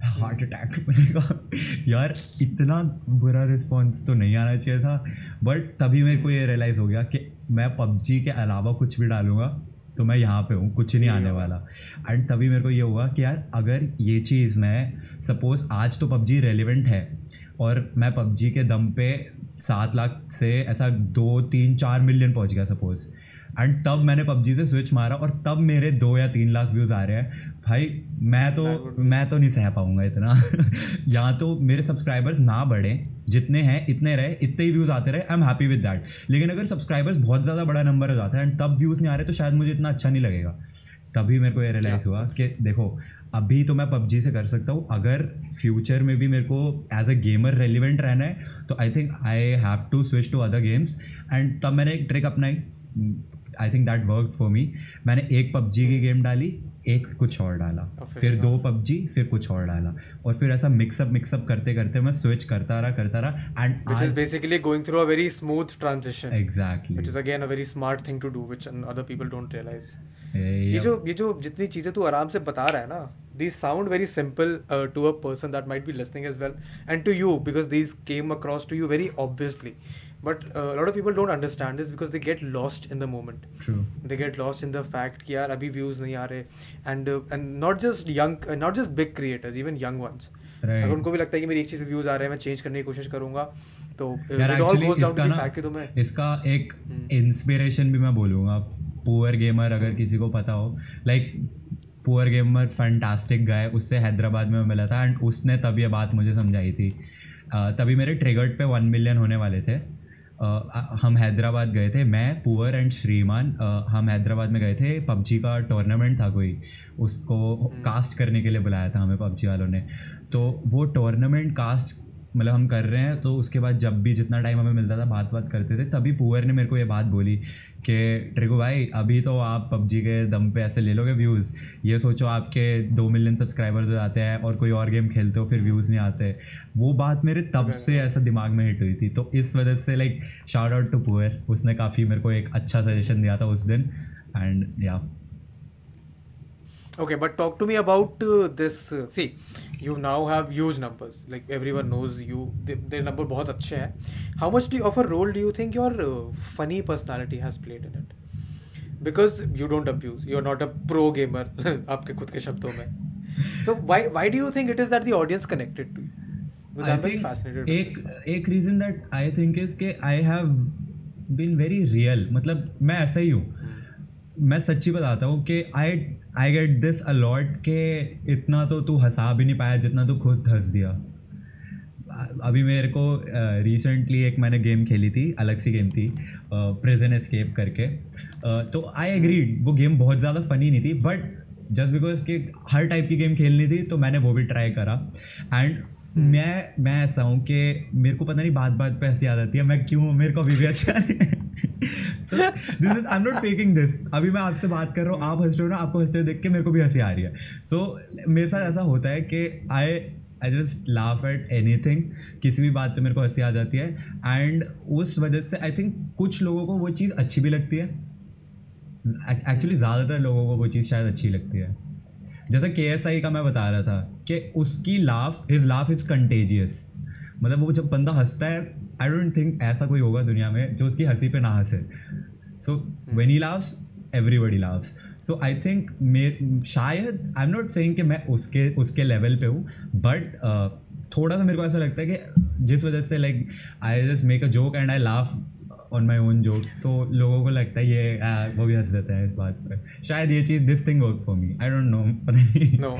हार्ट अटैक [LAUGHS] बनेगा। यार इतना बुरा रिस्पॉन्स तो नहीं आना चाहिए था। बट तभी मेरे को ये रियलाइज़ हो गया कि मैं पबजी के अलावा कुछ भी डालूँगा तो मैं यहाँ पे हूँ कुछ नहीं आने वाला। एंड तभी मेरे को ये हुआ कि यार अगर ये चीज़ मैं सपोज़ आज तो पबजी रेलिवेंट है और मैं पबजी के दम पे सात लाख से ऐसा दो तीन चार मिलियन पहुँच गया सपोज़ एंड तब मैंने पबजी से स्विच मारा और तब मेरे दो या तीन लाख व्यूज़ आ रहे हैं। भाई मैं तो मैं तो नहीं सह पाऊँगा इतना। [LAUGHS] या तो मेरे सब्सक्राइबर्स ना बढ़ें जितने हैं इतने रहे इतने ही व्यूज़ आते रहे I am happy with that लेकिन अगर सब्सक्राइबर्स बहुत ज़्यादा बड़ा नंबर हो जाता है एंड तब व्यूज़ नहीं आ रहे तो शायद मुझे इतना अच्छा नहीं लगेगा। तभी मेरे को ये रियलाइज़ हुआ कि देखो अभी तो मैं पबजी से कर सकता हूँ। अगर फ्यूचर में भी मेरे को एज अ गेमर रेलिवेंट रहना है तो I think I have to switch to other games and तब मैंने एक ट्रिक अपनाई। I think that work for me मैंने एक पबजी की गेम डाली एक कुछ और डाला। फिर दो पबजी फिर कुछ और डाला। और फिर ऐसा मिक्सअप मिक्सअप करते करते मैं स्विच करता रहा करता रहा and which is basically going through a very smooth transition exactly which is again a very smart thing to do which other people don't realise ये जो ये जो जितनी चीज़ें तू आराम से बता रहा है ना these sound very simple to a person that might be listening as well and to you because these came across to you very obviously but lot of people don't understand this because they get lost in the moment they get lost in the fact कि यार अभी व्यूज़ नहीं आ रहे and and not just young not just big creators even young ones अगर उनको भी लगता है कि मेरी एक चीज़ व्यूज़ आ रहे हैं मैं चेंज करने की कोशिश करूँगा तो इसका ना इसका एक इंस्पिरेशन भी मैं बोलूँगा। पुअर गेमर अगर किसी को पता हो like poor gamer fantastic guy उससे हैदराबाद में मिला था एंड उसने तब ये बात मुझे समझाई थी। uh, तभी मेरे ट्रिगर्ड पे वन मिलियन होने वाले थे। हम हैदराबाद गए थे। मैं पुअर एंड श्रीमान हम हैदराबाद में गए थे। पबजी का टूर्नामेंट था कोई। उसको कास्ट करने के लिए बुलाया था हमें पबजी वालों ने। तो वो टूर्नामेंट कास्ट मतलब हम कर रहे हैं तो उसके बाद जब भी जितना टाइम हमें मिलता था बात बात करते थे तभी पुअर ने मेरे को ये बात बोली कि ट्रिगो भाई अभी तो आप पबजी के दम पे ऐसे ले लोगे व्यूज़ ये सोचो आपके दो मिलियन सब्सक्राइबर्स हो जाते हैं और कोई और गेम खेलते हो फिर व्यूज़ नहीं आते। वो बात मेरे तब से ऐसा दिमाग में हिट हुई थी तो इस वजह से like shout out to poor उसने काफ़ी मेरे को एक अच्छा सजेशन दिया था उस दिन एंड या Okay, but talk to me about uh, this. Uh, see, you now have huge numbers. Like everyone knows you. They, their number बहुत अच्छे हैं. How much do you, of a role do you think your uh, funny personality has played in it? Because you don't abuse. You're not a pro gamer. आपके खुद के शब्दों में. So why why do you think it is that the audience connected to you? Because I I'm very fascinated. एक. एक reason that I think is के I have been very real मतलब मैं ऐसा ही हूँ मैं सच्ची बताता हूँ कि I I get this a lot के इतना तो तू हंसा भी नहीं पाया जितना तू खुद हंस दिया। अभी मेरे को रिसेंटली uh, एक मैंने गेम खेली थी अलग सी गेम थी प्रिजन एस्केप करके। अ, तो आई एग्रीड वो गेम बहुत ज़्यादा फनी नहीं थी बट जस्ट बिकॉज़ कि हर टाइप की गेम खेलनी थी तो मैंने वो भी ट्राई करा। एंड मैं मैं ऐसा हूँ कि मेरे को पता नहीं बात बात पे हँसी आ जाती है मैं क्यों मेरे को अभी भी हँसी this is I not faking this अभी मैं आपसे बात कर रहा हूँ आप हंस रहे हो ना आपको हँसते देख के मेरे को भी हँसी आ रही है। सो so, मेरे साथ ऐसा होता है कि I I just laugh at anything किसी भी बात पे मेरे को हँसी आ जाती है। एंड उस वजह से आई थिंक कुछ लोगों को वो चीज़ अच्छी भी लगती है। एक्चुअली ज़्यादातर लोगों को वो चीज़ शायद अच्छी लगती है। जैसा के एस आई का मैं बता रहा था कि उसकी laugh his laugh is contagious मतलब वो जब बंदा हंसता है आई डोंट थिंक ऐसा कोई होगा दुनिया में जो उसकी हँसी पे ना हंसे। So when he laughs everybody laughs so I think may शायद आई एम नॉट सेइंग कि मैं उसके उसके लेवल पे हूँ बट थोड़ा सा मेरे को ऐसा लगता है कि जिस वजह से like I just make a joke and I laugh on my own jokes तो लोगों को लगता है ये आ, वो भी हंस देते हैं इस बात पर शायद ये चीज़ this thing work for me I don't know पता नहीं हो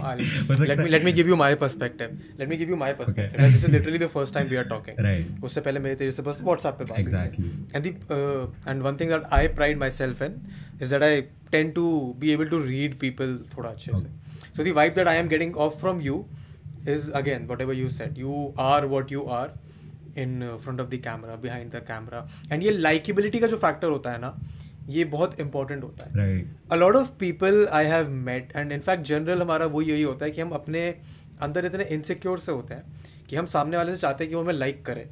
me है- let me give you my perspective. Let me give you my perspective. Like, this is literally the first time we are talking. Right. उससे पहले मेरे तेरे से बस WhatsApp पे बात है. And the uh, and one thing that I pride myself in is that I tend to be able to read people थोड़ा अच्छे से. So the vibe that I am getting off from you is again whatever you said. You are what you are in front of the camera behind the camera and ये लाइकेबिलिटी का जो फैक्टर होता है ना ये बहुत इंपॉर्टेंट होता है। A lot of people I have met and in fact general हमारा वो यही होता है कि हम अपने अंदर इतने इनसिक्योर से होते हैं कि हम सामने वाले से चाहते हैं कि वो हमें लाइक करें।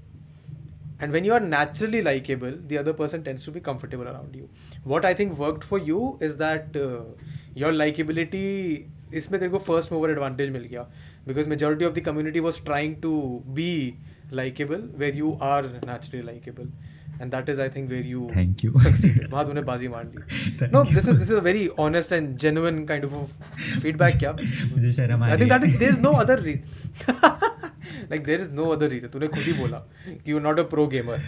And when you are naturally likeable the other person tends to be comfortable around you what I think work for you is that your likeability इसमें तेरे को फ़र्स्ट मोवर एडवांटेज मिल गया। Because majority of the community was trying to be likeable where you are naturally likable and that is i think where you Thank you. succeeded वहाँ तूने बाजी मार ली no this is this is a very honest and genuine kind of feedback क्या मुझे शर्म आ I think that is there is no other reason like there is no other reason. तूने खुद ही बोला कि you're not a pro gamer.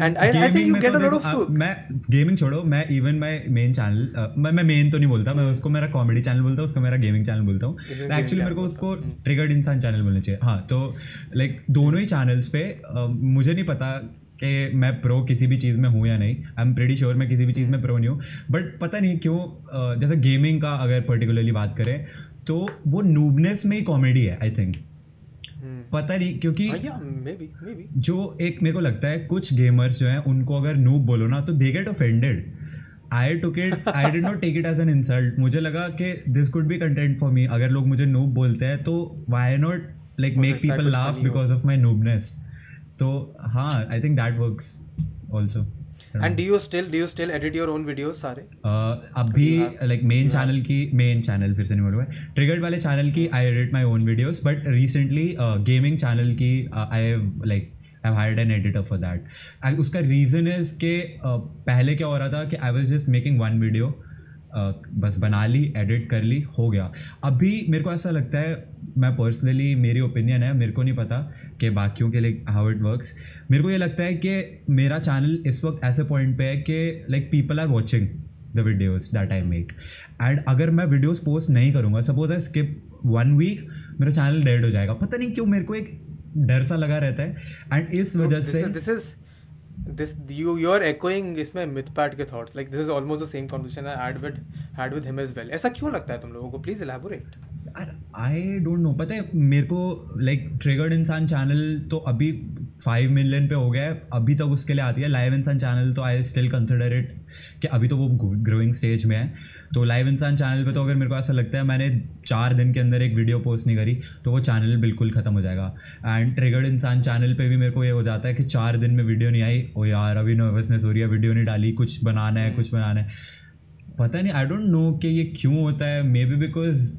And I, I think you get तो a lot of आ, मैं गेमिंग छोड़ो मैं इवन माय मेन चैनल मैं मैं मेन तो नहीं बोलता मैं उसको मेरा कॉमेडी चैनल बोलता हूँ उसको मेरा गेमिंग चैनल बोलता हूँ। एक्चुअली मेरे को channel उसको ट्रिगर्ड इंसान चैनल बोलना चाहिए। हाँ तो लाइक दोनों ही चैनल्स पे मुझे नहीं पता कि मैं प्रो किसी भी चीज़ में हूँ या नहीं। आई एम प्रेटी श्योर मैं किसी भी चीज़ में प्रो नहीं हूँ। बट पता नहीं क्यों जैसे गेमिंग का अगर पर्टिकुलरली बात करें तो वो नूबनेस में ही कॉमेडी है आई थिंक. पता नहीं क्योंकि maybe maybe जो एक मेरे को लगता है कुछ गेमर्स जो हैं उनको अगर नूब बोलो ना तो they get offended I took it I did not take it as an insult मुझे लगा कि this could be content for me अगर लोग मुझे नूब बोलते हैं तो why I not like make people laugh because of my noobness तो हाँ I think that works also and do you still do you still edit your own videos सारे अभी लाइक मेन चैनल की मेन चैनल फिर से नहीं बोलूँगा। ट्रिगर्ड वाले चैनल की I edit my own videos but recently gaming channel की I like I hired an editor for that उसका रीज़न इज़ कि पहले क्या हो रहा था कि I was just making one video बस बना ली एडिट कर ली हो गया। अभी मेरे को ऐसा लगता है मैं पर्सनली मेरी ओपिनियन है मेरे को नहीं पता कि बाकियों के लिए हाउ इट वर्क्स मेरे को ये लगता है कि मेरा चैनल इस वक्त ऐसे पॉइंट पे है कि like people are watching the videos that I make and अगर मैं वीडियोज़ पोस्ट नहीं करूँगा suppose I skip one week मेरा चैनल डेड हो जाएगा। पता नहीं क्यों मेरे को एक डर सा लगा रहता है। एंड इस वजह से this is this you you are echoing इसमें mythpad के thoughts. Like this is almost the same conversation I had with had with him as well. ऐसा क्यों लगता है तुम लोगों को? Please elaborate. I don't know पता है मेरे को लाइक ट्रिगर्ड इंसान चैनल तो अभी फाइव मिलियन पे हो गया है। अभी तक उसके लिए आती है। लाइव इंसान चैनल तो आई स्टिल कंसिडर इट कि अभी तो वो ग्रोइंग स्टेज में है। तो लाइव इंसान चैनल पे तो अगर मेरे को ऐसा लगता है मैंने चार दिन के अंदर एक वीडियो पोस्ट नहीं करी तो वो चैनल बिल्कुल ख़त्म हो जाएगा। एंड ट्रिगर्ड इंसान चैनल पे भी मेरे को ये हो जाता है कि चार दिन में वीडियो नहीं आई। ओ यार अभी नर्वसनेस हो रही है वीडियो नहीं डाली कुछ बनाना है कुछ बनाना है। पता नहीं आई डोंट नो कि ये क्यों होता है। Maybe because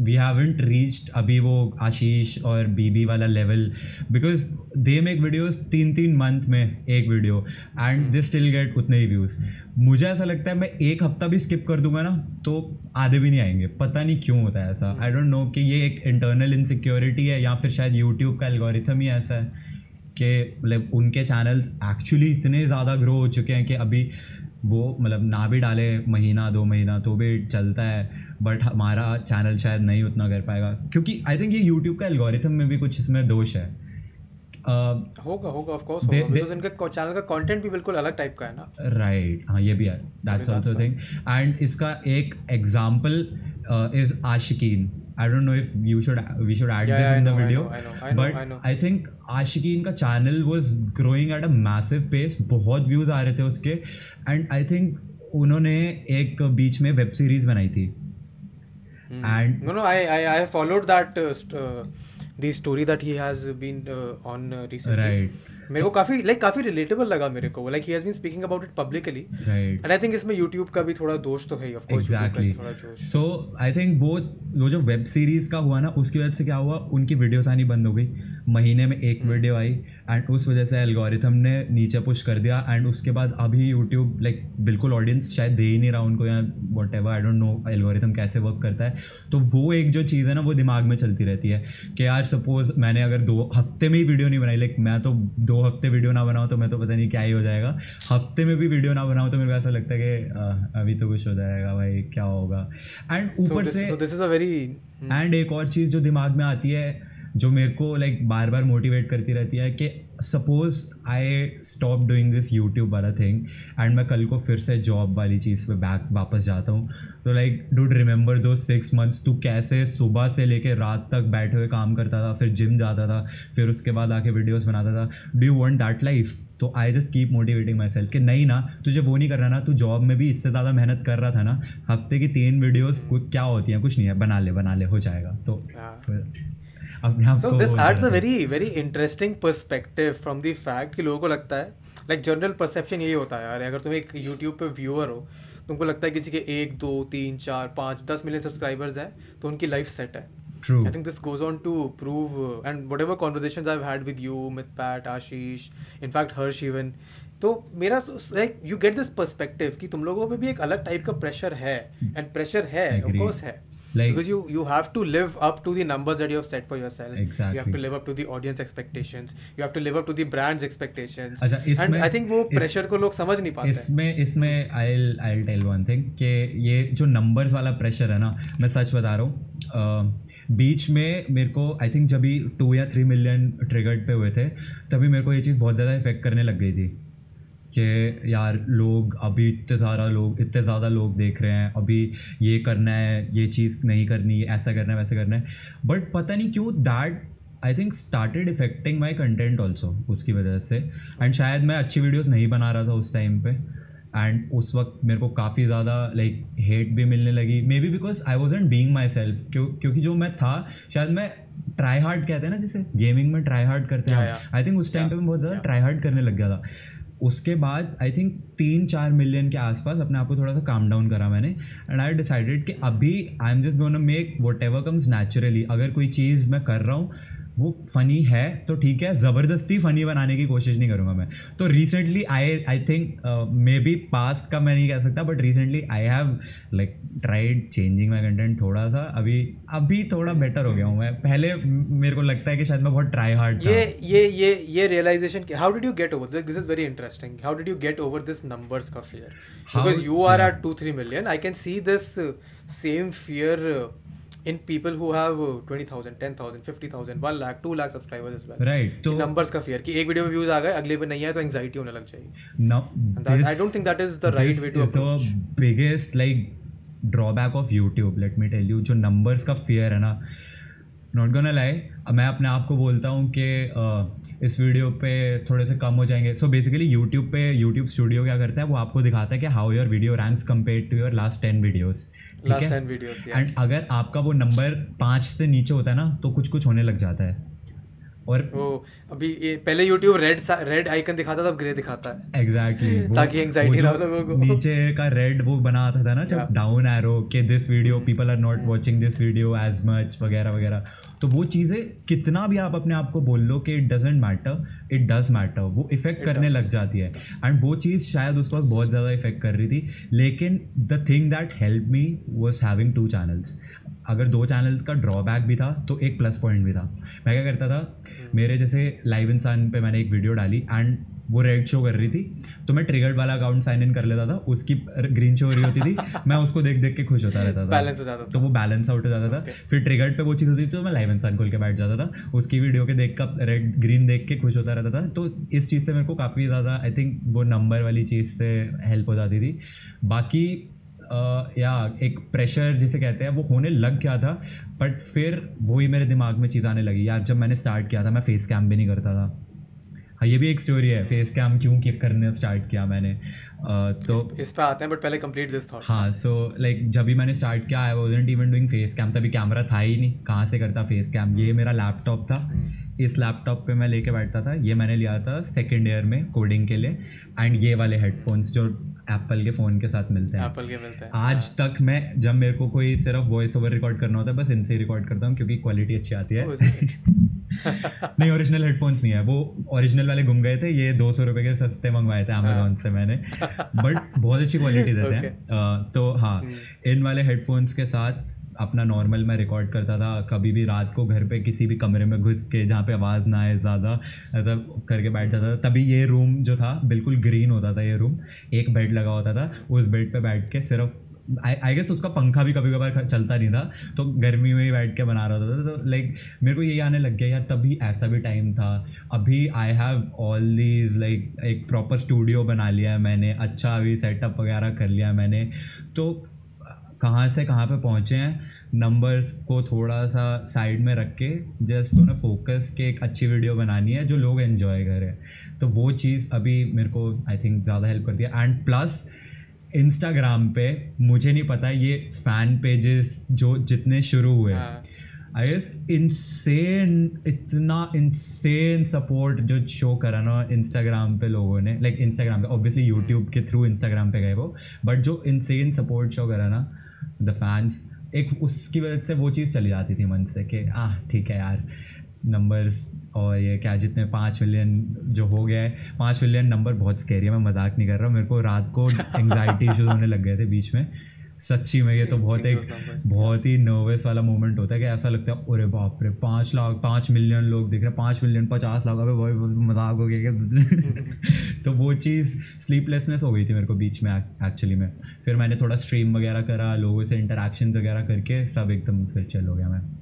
we haven't reached अभी वो आशीष और बीबी वाला level because they make videos तीन तीन मंथ में एक video and they still get उतने ही व्यूज़ मुझे ऐसा लगता है मैं एक हफ़्ता भी स्किप कर दूँगा ना तो आधे भी नहीं आएँगे। पता नहीं क्यों होता है ऐसा। आई डोंट नो कि ये एक इंटरनल इनसिक्योरिटी है, या फिर शायद यूट्यूब का एल्गोरिथम ही ऐसा है कि मतलब उनके चैनल्स एक्चुअली इतने ज़्यादा ग्रो हो चुके हैं कि अभी वो मतलब ना भी डाले महीना दो महीना तो भी चलता है। बट हमारा चैनल शायद नहीं उतना कर पाएगा। क्योंकि आई थिंक ये यूट्यूब का एल्गोरिथम में भी कुछ इसमें दोष है। होगा होगा ऑफ़ कोर्स बिकॉज़ इनका चैनल का कंटेंट भी बिल्कुल अलग टाइप का है ना। राइट right, हाँ ये भी है। That's that's also thing and इसका एक example is Aashiqeen I don't know if you should we should Yeah, this in the video but. I think Aashiqeen का channel was growing at a massive pace बहुत व्यूज़ आ रहे थे उसके। एंड आई थिंक उन्होंने एक बीच में वेब सीरीज़ बनाई थी। And followed that uh, st- uh, the story that he has been uh, on uh, recently. Right. मेरे को काफ़ी लाइक काफ़ी रिलेटेबल लगा मेरे को। Like he has been speaking about it publicly right and I think इसमें यूट्यूब का भी थोड़ा दोष तो है ही of course exactly so I think वो वो जो वेब सीरीज़ का हुआ ना उसकी वजह से क्या हुआ? उनकी वीडियोस आनी बंद हो गई। महीने में एक वीडियो आई एंड उस वजह से एल्गोरिथम ने नीचे पुश कर दिया एंड उसके बाद अभी यूट्यूब लाइक बिल्कुल ऑडियंस शायद दे ही नहीं रहा उनको या whatever I don't know algorithm कैसे वर्क करता है। तो वो एक जो चीज़ है ना वो दिमाग में चलती रहती है कि यार सपोज़ मैंने अगर दो हफ़्ते में ही वीडियो नहीं बनाई लाइक मैं तो दो हफ़्ते वीडियो ना बनाऊँ तो मैं तो पता नहीं क्या ही हो जाएगा। हफ़्ते में भी वीडियो ना बनाऊँ तो मेरे को ऐसा लगता है कि अभी तो कुछ हो जाएगा भाई क्या होगा? एंड ऊपर से this is a very and एक और चीज़ जो दिमाग में आती है जो मेरे को लाइक बार बार मोटिवेट करती रहती है कि suppose I stop doing this YouTube वाला थिंग एंड मैं कल को फिर से जॉब वाली चीज़ पे बैक वापस जाता हूँ। तो लाइक डूड रिमेंबर दो सिक्स मंथ्स तू कैसे सुबह से लेके रात तक बैठे हुए काम करता था फिर जिम जाता था फिर उसके बाद आके वीडियोस बनाता था। Do you want that life तो I just keep motivating myself कि नहीं ना तुझे वो नहीं करना ना तू जॉब में भी इससे ज़्यादा मेहनत कर रहा था ना हफ़्ते की तीन वीडियोस क्या होती हैं कुछ नहीं है बना ले बना ले हो जाएगा। तो अपने आप So this adds a very very interesting perspective from the fact कि लोगों को लगता है like general perception यही होता है यार अगर तुम एक YouTube पे व्यूअर हो तुमको लगता है किसी के एक दो तीन चार पाँच दस मिलियन सब्सक्राइबर्स हैं तो उनकी लाइफ सेट है True. I think this goes on to prove uh, and whatever conversations I've had with you, with Pat, Ashish, in fact Harsh even. तो मेरा like you get this perspective कि तुम लोगों पे भी एक अलग टाइप का प्रेशर है एंड प्रेशर है ऑफ़ कोर्स है Like- because you you have to live up to the numbers that you have set for yourself exactly you have to live up to the audience expectations you have to live up to the brand's expectations अच्छा, and इसमें- i think वो pressure को लोग समझ नहीं पाते हैं। इसमें इसमें I I tell one thing कि ये जो नंबर्स वाला प्रेशर है ना मैं सच बता रहा हूँ बीच में मेरे को आई थिंक जब भी टू या थ्री मिलियन ट्रिगर्ड पे हुए थे तभी मेरे को ये चीज़ बहुत ज़्यादा इफ़ेक्ट करने लग गई थी कि यार लोग अभी इतने ज़्यादा लोग इतने ज़्यादा लोग देख रहे हैं अभी ये करना है ये चीज़ नहीं करनी है ऐसा करना है वैसा करना है। बट पता नहीं क्यों that I think started affecting my content also उसकी वजह से। एंड शायद मैं अच्छी वीडियोज़ नहीं बना रहा था उस टाइम पर एंड उस वक्त मेरे को काफ़ी ज़्यादा लाइक हेट भी मिलने लगी। Maybe because I was being myself क्यों क्योंकि जो मैं था शायद मैं ट्राई हार्ड कहते हैं ना जिसे गेमिंग में ट्राई हार्ड करते हैं। आई थिंक उस टाइम पे मैं बहुत ज़्यादा ट्राई हार्ड करने लग गया था। उसके बाद आई थिंक तीन चार मिलियन के आसपास अपने आप को थोड़ा सा काम डाउन करा मैंने। एंड आई डिसाइडेड कि अभी I am just gonna make whatever comes naturally अगर कोई चीज़ मैं कर रहा हूँ वो फ़नी है तो ठीक है ज़बरदस्ती फ़नी बनाने की कोशिश नहीं करूँगा मैं। तो recently I I think maybe past का मैं नहीं कह सकता but recently I have like tried changing my content थोड़ा सा अभी अभी थोड़ा बेटर हो गया हूँ मैं। पहले मेरे को लगता है कि शायद मैं बहुत ट्राई हार्ड ये ये ये ये realization how did you get over this this is very interesting how did you get over this numbers का fear? How- because are are yeah. at 2 3 million. I can see this in people who have 20000 10000 50000 1 lakh 2 lakh subscribers as well right तो नंबर्स का फियर कि एक वीडियो में व्यूज़ आ गए अगले पे नहीं आए तो एंजाइटी होने लग जाएगी now I don't think that is the right way to approach biggest like drawback of YouTube let me tell you जो नंबर्स का फियर है ना नॉट गोना लाई मैं अपने आप को बोलता हूँ कि इस वीडियो पे थोड़े से कम हो जाएँगे। सो बेसिकली यूट्यूब पे यूट्यूब स्टूडियो क्या करता है वो आपको दिखाता है कि how your video ranks compare to your last ten videos 10 videos, and अगर आपका वो नंबर पाँच से नीचे होता है ना तो कुछ कुछ होने लग जाता है। और वो अभी ये पहले YouTube रेड रेड आइकन दिखाता था अब ग्रे दिखाता है। एग्जैक्टली [LAUGHS] ताकि anxiety ना हो लोगों को। नीचे का रेड वो बना आता था ना जब डाउन एरो के this video people are not watching this video as much वगैरह वगैरह। तो वो चीज़ें कितना भी आप अपने आप को बोल लो कि it doesn't matter it does matter वो इफ़ेक्ट करने लग जाती है। एंड वो चीज़ शायद उस वक्त बहुत ज़्यादा इफ़ेक्ट कर रही थी लेकिन the thing that help me was having two channels अगर दो चैनल्स का ड्रॉबैक भी था तो एक प्लस पॉइंट भी था। मैं क्या करता था मेरे जैसे लाइव इंसान पे मैंने एक वीडियो डाली एंड वो रेड शो कर रही थी तो मैं ट्रिगर्ड वाला अकाउंट साइन इन कर लेता था उसकी ग्रीन शो हो रही होती थी [LAUGHS] मैं उसको देख देख के खुश होता रहता था। Balance हो जाता था। तो वो बैलेंस आउट हो जाता था। फिर ट्रिगर्ड पे वो चीज़ होती थी तो मैं लाइव इंसान खोल के बैठ जाता था उसकी वीडियो के देख कर रेड ग्रीन देख के खुश होता रहता था। तो इस चीज़ से मेरे को काफ़ी ज़्यादा आई थिंक वो नंबर वाली चीज़ से हेल्प हो जाती थी। बाकी या एक प्रेशर जिसे कहते हैं वो होने लग गया था बट फिर वही मेरे दिमाग में चीज़ आने लगी। यार जब मैंने स्टार्ट किया था मैं फेस कैम भी नहीं करता था। हाँ ये भी एक स्टोरी है फेस कैम क्यों कि करने स्टार्ट किया मैंने। अ, तो इस पे आते हैं बट पहले कंप्लीट दिस थॉट हाँ सो लाइक जब भी मैंने स्टार्ट किया I was even doing face cam तभी कैमरा था ही नहीं। कहाँ से करता फेस कैम ये मेरा लैपटॉप था। इस लैपटॉप पे मैं लेके बैठता था। ये मैंने लिया था सेकेंड ईयर में कोडिंग के लिए। एंड ये वाले हेडफोन्स जो एप्पल के फ़ोन के साथ मिलते हैं। एप्पल के मिलते हैं। आज तक मैं जब मेरे को कोई सिर्फ़ वॉइस ओवर रिकॉर्ड करना होता है बस इनसे ही रिकॉर्ड करता हूँ क्योंकि क्वालिटी अच्छी आती है? [LAUGHS] नहीं ओरिजिनल हेडफोन्स नहीं है। वो ओरिजिनल वाले गुम गए थे ये दो सौ रुपये के सस्ते मंगवाए थे अमेजोन से मैंने। बट बहुत अच्छी क्वालिटी देते हैं। [LAUGHS] तो हाँ इन वाले हेडफोन्स के साथ अपना नॉर्मल मैं रिकॉर्ड करता था, कभी भी रात को घर पे किसी भी कमरे में घुस के, जहाँ पे आवाज़ ना आए ज़्यादा, ऐसा करके बैठ जाता था। तभी ये रूम जो था, बिल्कुल ग्रीन होता था ये रूम एक बेड लगा होता था, उस बेड पे बैठ के सिर्फ़ आई गेस उसका पंखा भी कभी कभार चलता नहीं था तो गर्मी में ही बैठ के बना रहा था तो लाइक मेरे को यही आने लग गया, यार तभी ऐसा भी टाइम था। अभी I have all these like एक प्रॉपर स्टूडियो बना लिया है मैंने अच्छा अभी सेटअप वगैरह कर लिया मैंने तो कहाँ से कहाँ पे पहुँचे हैं नंबर्स को थोड़ा सा साइड में रख के जस्ट उन्हें फोकस के एक अच्छी वीडियो बनानी है जो लोग एंजॉय करें तो वो चीज़ अभी मेरे को आई थिंक ज़्यादा हेल्प करती है। एंड प्लस इंस्टाग्राम पे मुझे नहीं पता ये फ़ैन पेजेस जो जितने शुरू हुए। आई गेस इनसेन इतना इनसेन सपोर्ट जो शो करा ना इंस्टाग्राम पे लोगों ने। लाइक इंस्टाग्राम पे ऑब्वियसली यूट्यूब के थ्रू इंस्टाग्राम पे गए वो। बट जो इनसेन सपोर्ट शो करा ना द फैंस एक उसकी वजह से वो चीज़ चली जाती थी मन से कि आह ठीक है यार नंबर्स और ये क्या जितने पाँच मिलियन जो हो गए पाँच मिलियन नंबर बहुत स्केरी है मैं मज़ाक नहीं कर रहा हूँ मेरे को रात को [LAUGHS] एंगजाइटी इशूज होने लग गए थे बीच में. सच्ची में ये तो बहुत एक बहुत ही नर्वस वाला मोमेंट होता है कि ऐसा लगता है अरे बाप रे पाँच लाख पाँच मिलियन लोग देख रहे हैं पाँच मिलियन पचास लाख अभी भाई मज़ाक हो गया क्या? [LAUGHS] तो वो चीज़ स्लीपलेसनेस हो गई थी मेरे को बीच में एक्चुअली में। फिर मैंने थोड़ा स्ट्रीम वगैरह करा लोगों से इंटरेक्शन वगैरह करके सब एकदम फिर चल हो गया मैं।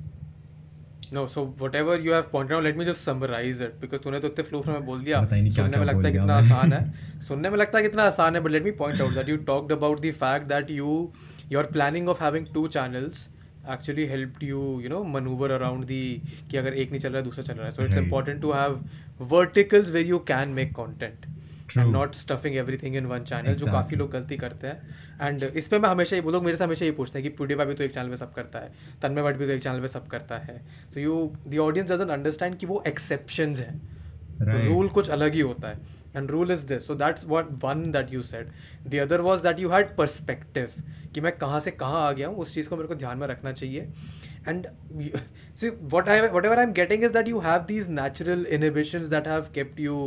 No so whatever you have point let me just summarise it because तूने तो इतने फ्लो में बोल दिया। सुनने में लगता है कितना आसान है। सुनने में लगता है कितना आसान है but let me point out that you talked about the fact that you you are planning of having two channels actually help you you know manoeuvre around the कि अगर एक नहीं चल रहा है दूसरा चल रहा है। So it's important to have verticals where you can make content and not stuffing everything in one channel जो काफ़ी लोग गलती करते हैं। एंड इस पर मैं हमेशा ही लोग मेरे से हमेशा ये पूछते हैं कि प्यूडीफाई भी तो एक चैनल पे सब करता है तन्मय भट्ट भी तो एक चैनल पे सब करता है। So you the audience doesn't understand कि वो एक्सेप्शन है। रूल कुछ अलग ही होता है। And rule is this so that's what one that you said the other was that you had perspective कि मैं कहाँ से कहाँ आ गया हूँ उस चीज़ को मेरे को ध्यान में रखना चाहिए। And [LAUGHS] so what I whatever I'm getting is that you have these natural inhibitions that have kept you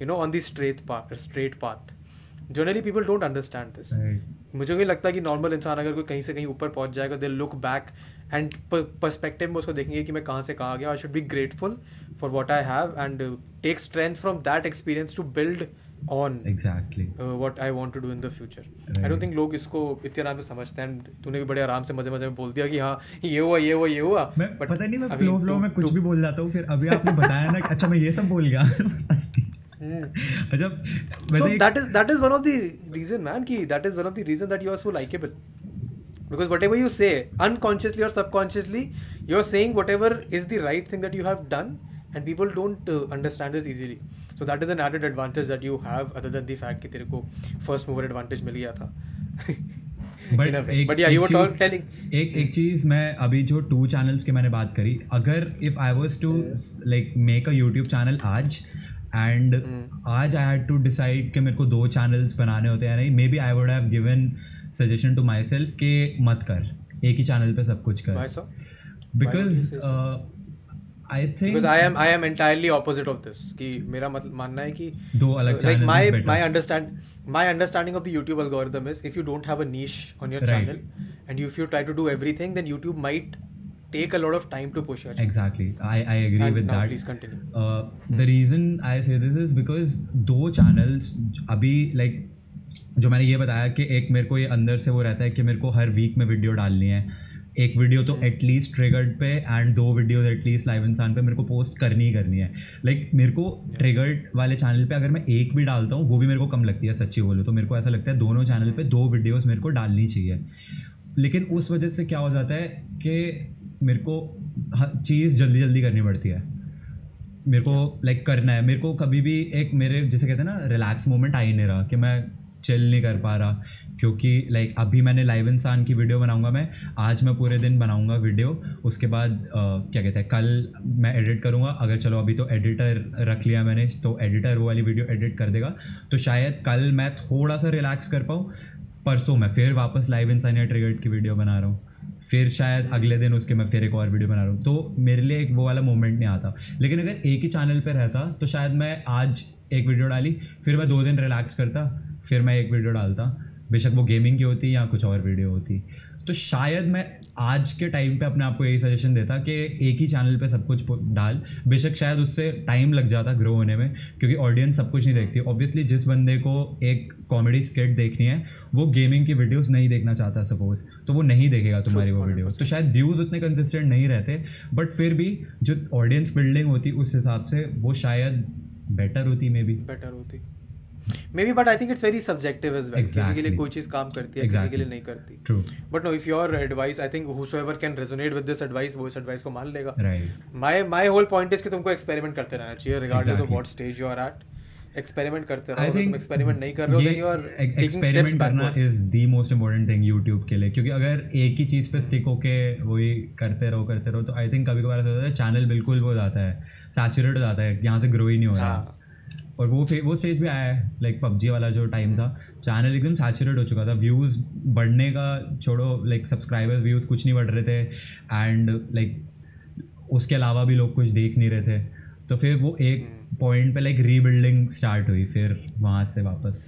you know on the straight path straight path generally people don't understand this Right. मुझे नहीं लगता कि नॉर्मल इंसान अगर कोई कहीं से कहीं ऊपर पहुंच जाएगा they look back and perspective में उसको देखेंगे कि मैं कहाँ से कहाँ आ गया I should be grateful for what I have and take strength from that experience to build on exactly what I want to do in the future I. Don't think लोग इसको इतने आराम से समझते हैं तूने भी बड़े आराम से मज़े मज़े में बोल दिया कि हाँ ये हुआ ये हुआ ये हुआ मैं But पता नहीं मैं फ्लो फ्लो में कुछ भी बोल जाता हूँ फिर अभी आपने बताया ना कि अच्छा मैं ये सब बोल गया Hmm. अच्छा so वैसे that is that is one of the reason man ki that is one of the reason that you are so likable because whatever you say unconsciously or subconsciously you're saying whatever is the right thing that you have done and people don't uh, understand this easily so that is an added advantage that you have other than the fact कि तेरे को first mover advantage मिल गया था [LAUGHS] बट. एक yeah एक एक एक चीज़ मैं अभी जो टू चैनल्स की मैंने बात करी अगर if I was to like make a YouTube channel आज एंड Hmm. आज आई हैड टू डिसाइड कि मेरे को दो चैनल्स बनाने होते हैं नहीं maybe I would have given suggestion to myself कि मत कर एक ही चैनल पे सब कुछ कर because? I think because I am I am entirely opposite of this कि मेरा मतलब मानना है कि दो अलग channel like my my understand my understanding of the YouTube algorithm is if you don't have a niche on your channel and if you try to do everything then YouTube might take a lot of time to push it exactly. I i agree and with now that. please continue. Uh, hmm. the reason i say this is because two जो मैंने ये बताया कि एक मेरे को ये अंदर से वो रहता है कि मेरे को हर वीक में वीडियो डालनी है। एक वीडियो तो एटलीस्ट ट्रिगर्ड पे एंड दो video at least live Insaan पे मेरे को पोस्ट करनी ही करनी है। लाइक like, मेरे को ट्रिगर्ड वाले चैनल पे अगर मैं एक भी डालता हूँ वो भी मेरे को कम लगती है सच्ची बोलो तो। मेरे को ऐसा लगता है दोनों चैनल पे दो वीडियोस मेरे को डालनी चाहिए। लेकिन उस वजह से क्या हो जाता है कि मेरे को हर चीज़ जल्दी जल्दी करनी पड़ती है। मेरे को लाइक करना है। मेरे को कभी भी एक मेरे जैसे कहते हैं ना रिलैक्स मोमेंट आ ही नहीं रहा कि मैं चिल नहीं कर पा रहा क्योंकि लाइक अभी मैंने लाइव इंसान की वीडियो बनाऊँगा मैं आज मैं पूरे दिन बनाऊँगा वीडियो उसके बाद अ, क्या कहते हैं कल मैं एडिट करूँगा अगर चलो अभी तो एडिटर रख लिया मैंने तो एडिटर वो वाली वीडियो एडिट कर देगा तो शायद कल मैं थोड़ा सा रिलैक्स कर पाऊँ परसों मैं फिर वापस लाइव इंसान या ट्रिगर्ड की वीडियो बना रहा हूँ फिर शायद अगले दिन उसके मैं फिर एक और वीडियो बना रहा हूँ तो मेरे लिए एक वो वाला मोमेंट नहीं आता लेकिन अगर एक ही चैनल पर रहता तो शायद मैं आज एक वीडियो डाली फिर मैं दो दिन रिलैक्स करता फिर मैं एक वीडियो डालता। बेशक वो गेमिंग की होती या कुछ और वीडियो होती। तो शायद मैं आज के टाइम पे अपने आप को यही सजेशन देता कि एक ही चैनल पे सब कुछ डाल। बेशक शायद उससे टाइम लग जाता ग्रो होने में क्योंकि ऑडियंस सब कुछ नहीं देखती। ऑब्वियसली जिस बंदे को एक कॉमेडी स्केट देखनी है वो गेमिंग की वीडियोस नहीं देखना चाहता सपोज़ तो वो नहीं देखेगा तुम्हारी वो वीडियो तो शायद व्यूज़ उतने कंसिस्टेंट नहीं रहते बट फिर भी जो ऑडियंस बिल्डिंग होती उस हिसाब से वो शायद बेटर होती मे बी बेटर होती। Maybe but I think it's very subjective well किसी के लिए कोई चीज़ काम करती है exactly. किसी के लिए नहीं करती but no if your advice I think whosoever can resonate with this advice वो इस एडवाइस को मान लेगा my my whole point is कि तुमको एक्सपेरिमेंट करते रहना चाहिए regardless of what stage you are at experiment करते रहो तुम एक्सपेरिमेंट नहीं कर रहे हो देन यू आर एक्सपेरिमेंट करना is the most important thing YouTube के लिए क्योंकि अगर एक ही चीज़ पे स्टिक होके वही करते रहो करते रहो तो आई थिंक कभी कभार ऐसा होता है चैनल बिल्कुल वो जाता है सैचुरेट हो जाता है यहाँ से ग्रो ही नहीं हो रहा। हाँ। और वो फे- वो स्टेज भी आया है लाइक पबजी वाला जो टाइम था चैनल एकदम सैचुरेट हो चुका था व्यूज़ बढ़ने का छोड़ो लाइक सब्सक्राइबर्स व्यूज़ कुछ नहीं बढ़ रहे थे एंड लाइक उसके अलावा भी लोग कुछ देख नहीं रहे थे। तो फिर वो एक पॉइंट पे लाइक रीबिल्डिंग स्टार्ट हुई फिर वहाँ से वापस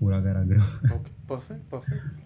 पूरा करा grow perfect perfect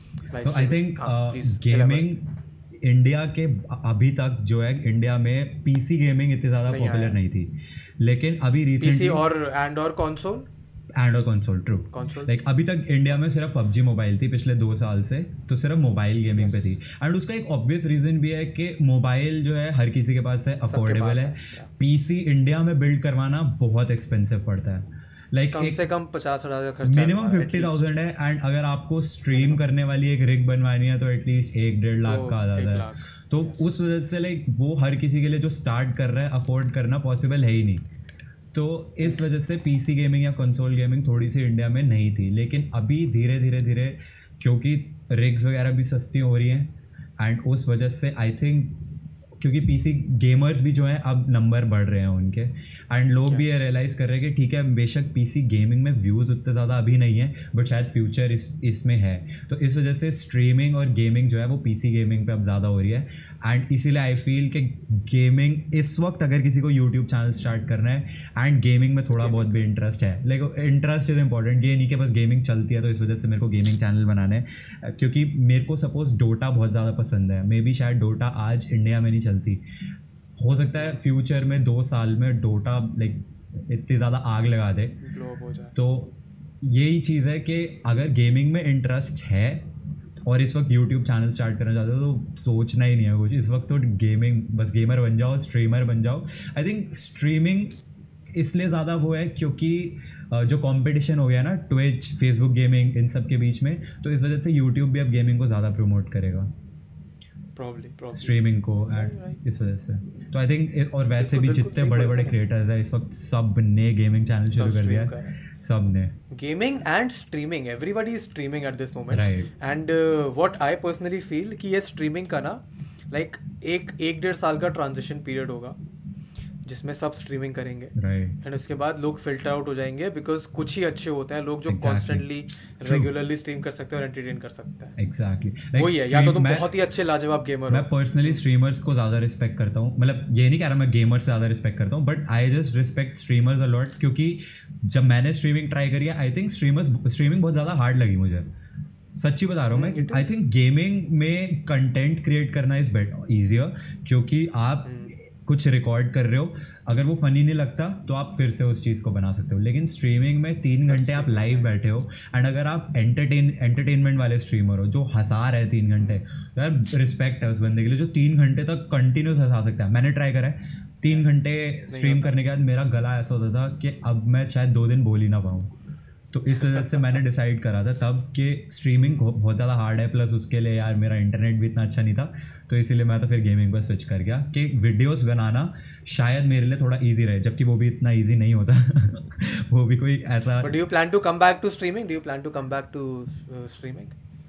so I think. Gaming India के अभी तक जो है इंडिया में पीसी गेमिंग इतनी ज़्यादा पॉपुलर नहीं थी। लेकिन अभी recently or and or console? And और कंसोल ट्रू. लाइक अभी तक इंडिया में सिर्फ़ पबजी मोबाइल थी पिछले दो साल से तो सिर्फ़ मोबाइल गेमिंग yes. पे थी। एंड उसका एक ऑब्वियस रीजन भी है कि मोबाइल जो है हर किसी के पास है अफोर्डेबल है, पीसी इंडिया में बिल्ड करवाना बहुत एक्सपेंसिव पड़ता है। लाइक कम से कम पचास हज़ार का खर्चा मिनिमम फिफ्टी थाउज़ेंड है एंड अगर आपको स्ट्रीम करने वाली एक रिग बनवानी है तो एटलीस्ट एक डेढ़ लाख तो का आ जाता है। तो उस वजह से लाइक वो हर किसी के लिए जो स्टार्ट कर रहा है अफोर्ड करना पॉसिबल है ही नहीं। तो इस वजह से पीसी गेमिंग या कंसोल गेमिंग थोड़ी सी इंडिया में नहीं थी। लेकिन अभी धीरे धीरे धीरे क्योंकि रिग्स वगैरह भी सस्ती हो रही हैं एंड उस वजह से आई थिंक क्योंकि पीसी गेमर्स भी जो हैं अब नंबर बढ़ रहे हैं उनके। एंड लोग भी ये रियलाइज़ कर रहे हैं कि ठीक है बेशक पीसी गेमिंग में व्यूज़ उतने ज़्यादा अभी नहीं है बट शायद फ्यूचर इस इसमें है। तो इस वजह से स्ट्रीमिंग और गेमिंग जो है वो पीसी गेमिंग पे अब ज़्यादा हो रही है। एंड इसीलिए आई फील कि गेमिंग इस वक्त अगर किसी को यूट्यूब चैनल स्टार्ट करना है एंड गेमिंग में थोड़ा बहुत भी इंटरेस्ट है। लाइक इंटरेस्ट इज़ इंपॉर्टेंट ये नहीं कि बस गेमिंग चलती है तो इस वजह से मेरे को गेमिंग चैनल बनाना है। क्योंकि मेरे को सपोज़ डोटा बहुत ज़्यादा पसंद है। मे बी शायद डोटा आज इंडिया में नहीं चलती। हो सकता है फ्यूचर में दो साल में डोटा लाइक इतनी ज़्यादा आग लगा दे। हो तो यही चीज़ है कि अगर गेमिंग में इंटरेस्ट है और इस वक्त यूट्यूब चैनल स्टार्ट करना चाहते हो तो सोचना ही नहीं है कुछ। इस वक्त तो गेमिंग बस गेमर बन जाओ स्ट्रीमर बन जाओ। आई थिंक स्ट्रीमिंग इसलिए ज़्यादा वो है क्योंकि जो कंपटीशन हो गया ना ट्विच फेसबुक गेमिंग इन सब के बीच में तो इस वजह से यूट्यूब भी अब गेमिंग को ज़्यादा प्रमोट करेगा। स्ट्रीमिंग को एंड इस वजह से। तो आई थिंक और वैसे भी जितने बड़े बड़े क्रिएटर्स हैं इस वक्त सबने गेमिंग चैनल शुरू कर दिया सब gaming and streaming everybody is streaming at this moment and what I personally feel कि ये स्ट्रीमिंग का ना लाइक एक एक डेढ़ साल का ट्रांजिशन पीरियड होगा। जिसमें सब स्ट्रीमिंग करेंगे। एंड उसके बाद लोग फ़िल्टर आउट हो जाएँगे बिकॉज़ कुछ ही अच्छे होते हैं लोग जो कॉन्स्टेंटली. रेगुलरली स्ट्रीम कर सकते हैं और एंटरटेन कर सकते हैं। एग्जैक्टली वही है या तो तुम बहुत ही अच्छे लाजवाब गेमर मैं पर्सनली स्ट्रीमर्स को ज़्यादा रिस्पेक्ट करता हूँ। मतलब ये नहीं कह रहा मैं गेमर्स से ज़्यादा रिस्पेक्ट करता हूँ but I just respect streamers a lot क्योंकि जब मैंने स्ट्रीमिंग ट्राई करी आई थिंक स्ट्रीमर्स स्ट्रीमिंग बहुत ज़्यादा हार्ड लगी मुझे। सच्ची बता रहा हूँ मैं आई थिंक गेमिंग में कंटेंट क्रिएट करना इज़ बेट ईजियर क्योंकि आप कुछ रिकॉर्ड कर रहे हो। अगर वो फनी नहीं लगता तो आप फिर से उस चीज़ को बना सकते हो। लेकिन स्ट्रीमिंग में तीन घंटे आप लाइव बैठे हो एंड अगर आप एंटरटेन एंटरटेनमेंट वाले स्ट्रीमर हो जो हंसा रहे तीन घंटे तो यार रिस्पेक्ट है उस बंदे के लिए जो तीन घंटे तक कंटिन्यूस हंसा सकता है। मैंने ट्राई करा है। तीन घंटे स्ट्रीम करने के बाद मेरा गला ऐसा होता था कि अब मैं शायद दो दिन बोल ही ना पाऊँ। तो इस वजह से मैंने डिसाइड करा था तब कि स्ट्रीमिंग बहुत ज़्यादा हार्ड है प्लस उसके लिए यार मेरा इंटरनेट भी इतना अच्छा नहीं था। तो इसीलिए मैं तो फिर गेमिंग पर स्विच कर गया कि वीडियोस बनाना शायद मेरे लिए थोड़ा इजी रहे, जबकि वो भी इतना इजी नहीं होता। [LAUGHS] वो भी कोई ऐसा do you plan to come back to streaming do you plan to come back to streaming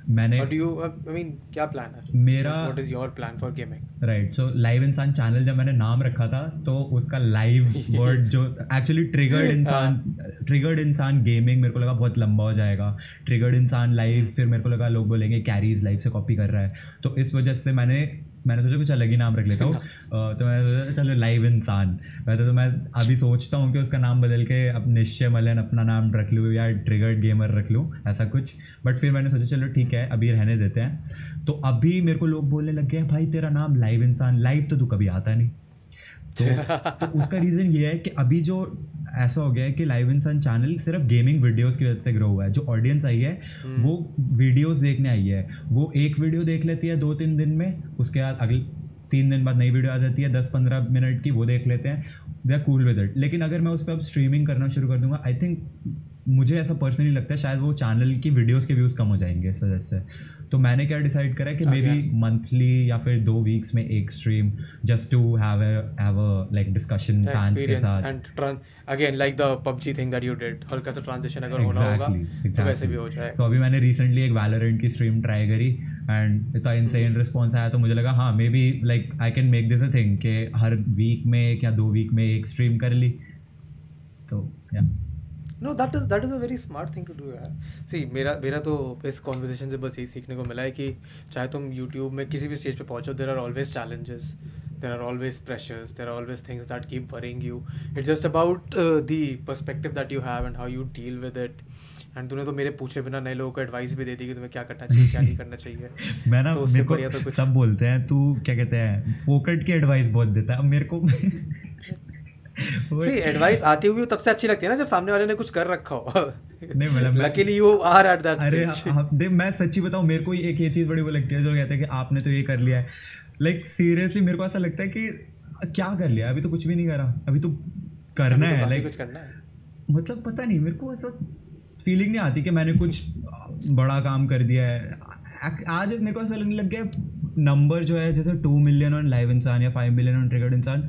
मैंने डू यू आई मीन क्या प्लान है? मेरा what is your plan for gaming right so live Insaan channel जब मैंने नाम रखा था तो उसका लाइव वर्ड [LAUGHS] जो actually triggered Insaan triggered Insaan gaming मेरे को लगा बहुत लंबा हो जाएगा। ट्रिगर्ड इंसान लाइव फिर मेरे को लगा लोग बोलेंगे कैरीज लाइव से कॉपी कर रहा है। तो इस वजह से मैंने मैंने सोचा कुछ अलग ही नाम रख लेता हूँ। [LAUGHS] तो मैंने सोचा चलो लाइव इंसान। वैसे तो मैं अभी सोचता हूँ कि उसका नाम बदल के अब निश्चय मलन अपना नाम रख लूँ या ट्रिगर्ड गेमर रख लूँ ऐसा कुछ। बट फिर मैंने सोचा चलो ठीक है अभी रहने देते हैं। तो अभी मेरे को लोग बोलने लग गए भाई तेरा नाम लाइव इंसान लाइव तो तू कभी आता नहीं। तो [LAUGHS] तो उसका रीज़न ये है कि अभी जो ऐसा हो गया है कि लाइव इंसान चैनल सिर्फ़ गेमिंग वीडियोस की वजह से ग्रो हुआ है। जो ऑडियंस आई है वो वीडियोस देखने आई है। वो एक वीडियो देख लेती है दो तीन दिन में उसके बाद अगले तीन दिन बाद नई वीडियो आ जाती है दस पंद्रह मिनट की वो देख लेते हैं। They are cool with it लेकिन अगर मैं उस पर अब स्ट्रीमिंग करना शुरू कर दूँगा आई थिंक मुझे ऐसा पर्सनली लगता है शायद वो चैनल की वीडियोस के व्यूज़ कम हो जाएँगे इस वजह से। तो मैंने क्या डिसाइड करा कि मे बी मंथली या फिर दो वीक्स में एक stream just to have have a like discussion fans के साथ। And again like the PUBG thing that you did हल्का सा ट्रांजिशन अगर होना होगा Exactly, तो वैसे भी हो जाए। So अभी मैंने रिसेंटली एक वैलोरेंट की स्ट्रीम ट्राई करी एंड इतना इंसेन रिस्पॉन्स आया तो मुझे लगा हाँ maybe like I can make this a thing कि हर वीक में या दो वीक में एक स्ट्रीम कर ली। तो yeah no that is that is a very smart thing to do यार सी मेरा मेरा तो इस कॉन्वर्सेशन से बस यही सीखने को मिला है कि चाहे तुम यूट्यूब में किसी भी स्टेज पे पहुंचो there are always challenges there are always pressures there are always things that keep worrying you it's just about the perspective that you have and how you deal with it and तूने तो मेरे पूछे बिना नए लोगों को एडवाइस भी दे दी कि तुम्हें क्या करना चाहिए क्या नहीं करना चाहिए। [LAUGHS] मैं ना तो उससे मेरे को बढ़िया तो कुछ सब बोलते हैं तू क्या कहते हैं फोकट की एडवाइस बहुत देता है। अब मेरे को [LAUGHS] [LAUGHS] सी एडवाइस आती हुई तब से अच्छी लगती है ना जब सामने वाले ने कुछ कर रखा हो। नहीं मतलब मैं- luckily you are at that अरे आप देख मैं सच्ची बताऊँ मेरे को एक ये चीज़ बड़ी वो लगती है जो कहते हैं कि आपने तो ये कर लिया है। लाइक like, सीरियसली मेरे को ऐसा लगता है कि क्या कर लिया? अभी तो कुछ भी नहीं करा। अभी तो करना अभी है लाइक कुछ करना है। मतलब पता नहीं मेरे को ऐसा फीलिंग नहीं आती कि मैंने कुछ बड़ा काम कर दिया है। आज मेरे को ऐसा लगने लग गया नंबर जो है जैसे टू मिलियन ऑन लाइव इंसान या फाइव मिलियन ऑन ट्रिगर्ड इंसान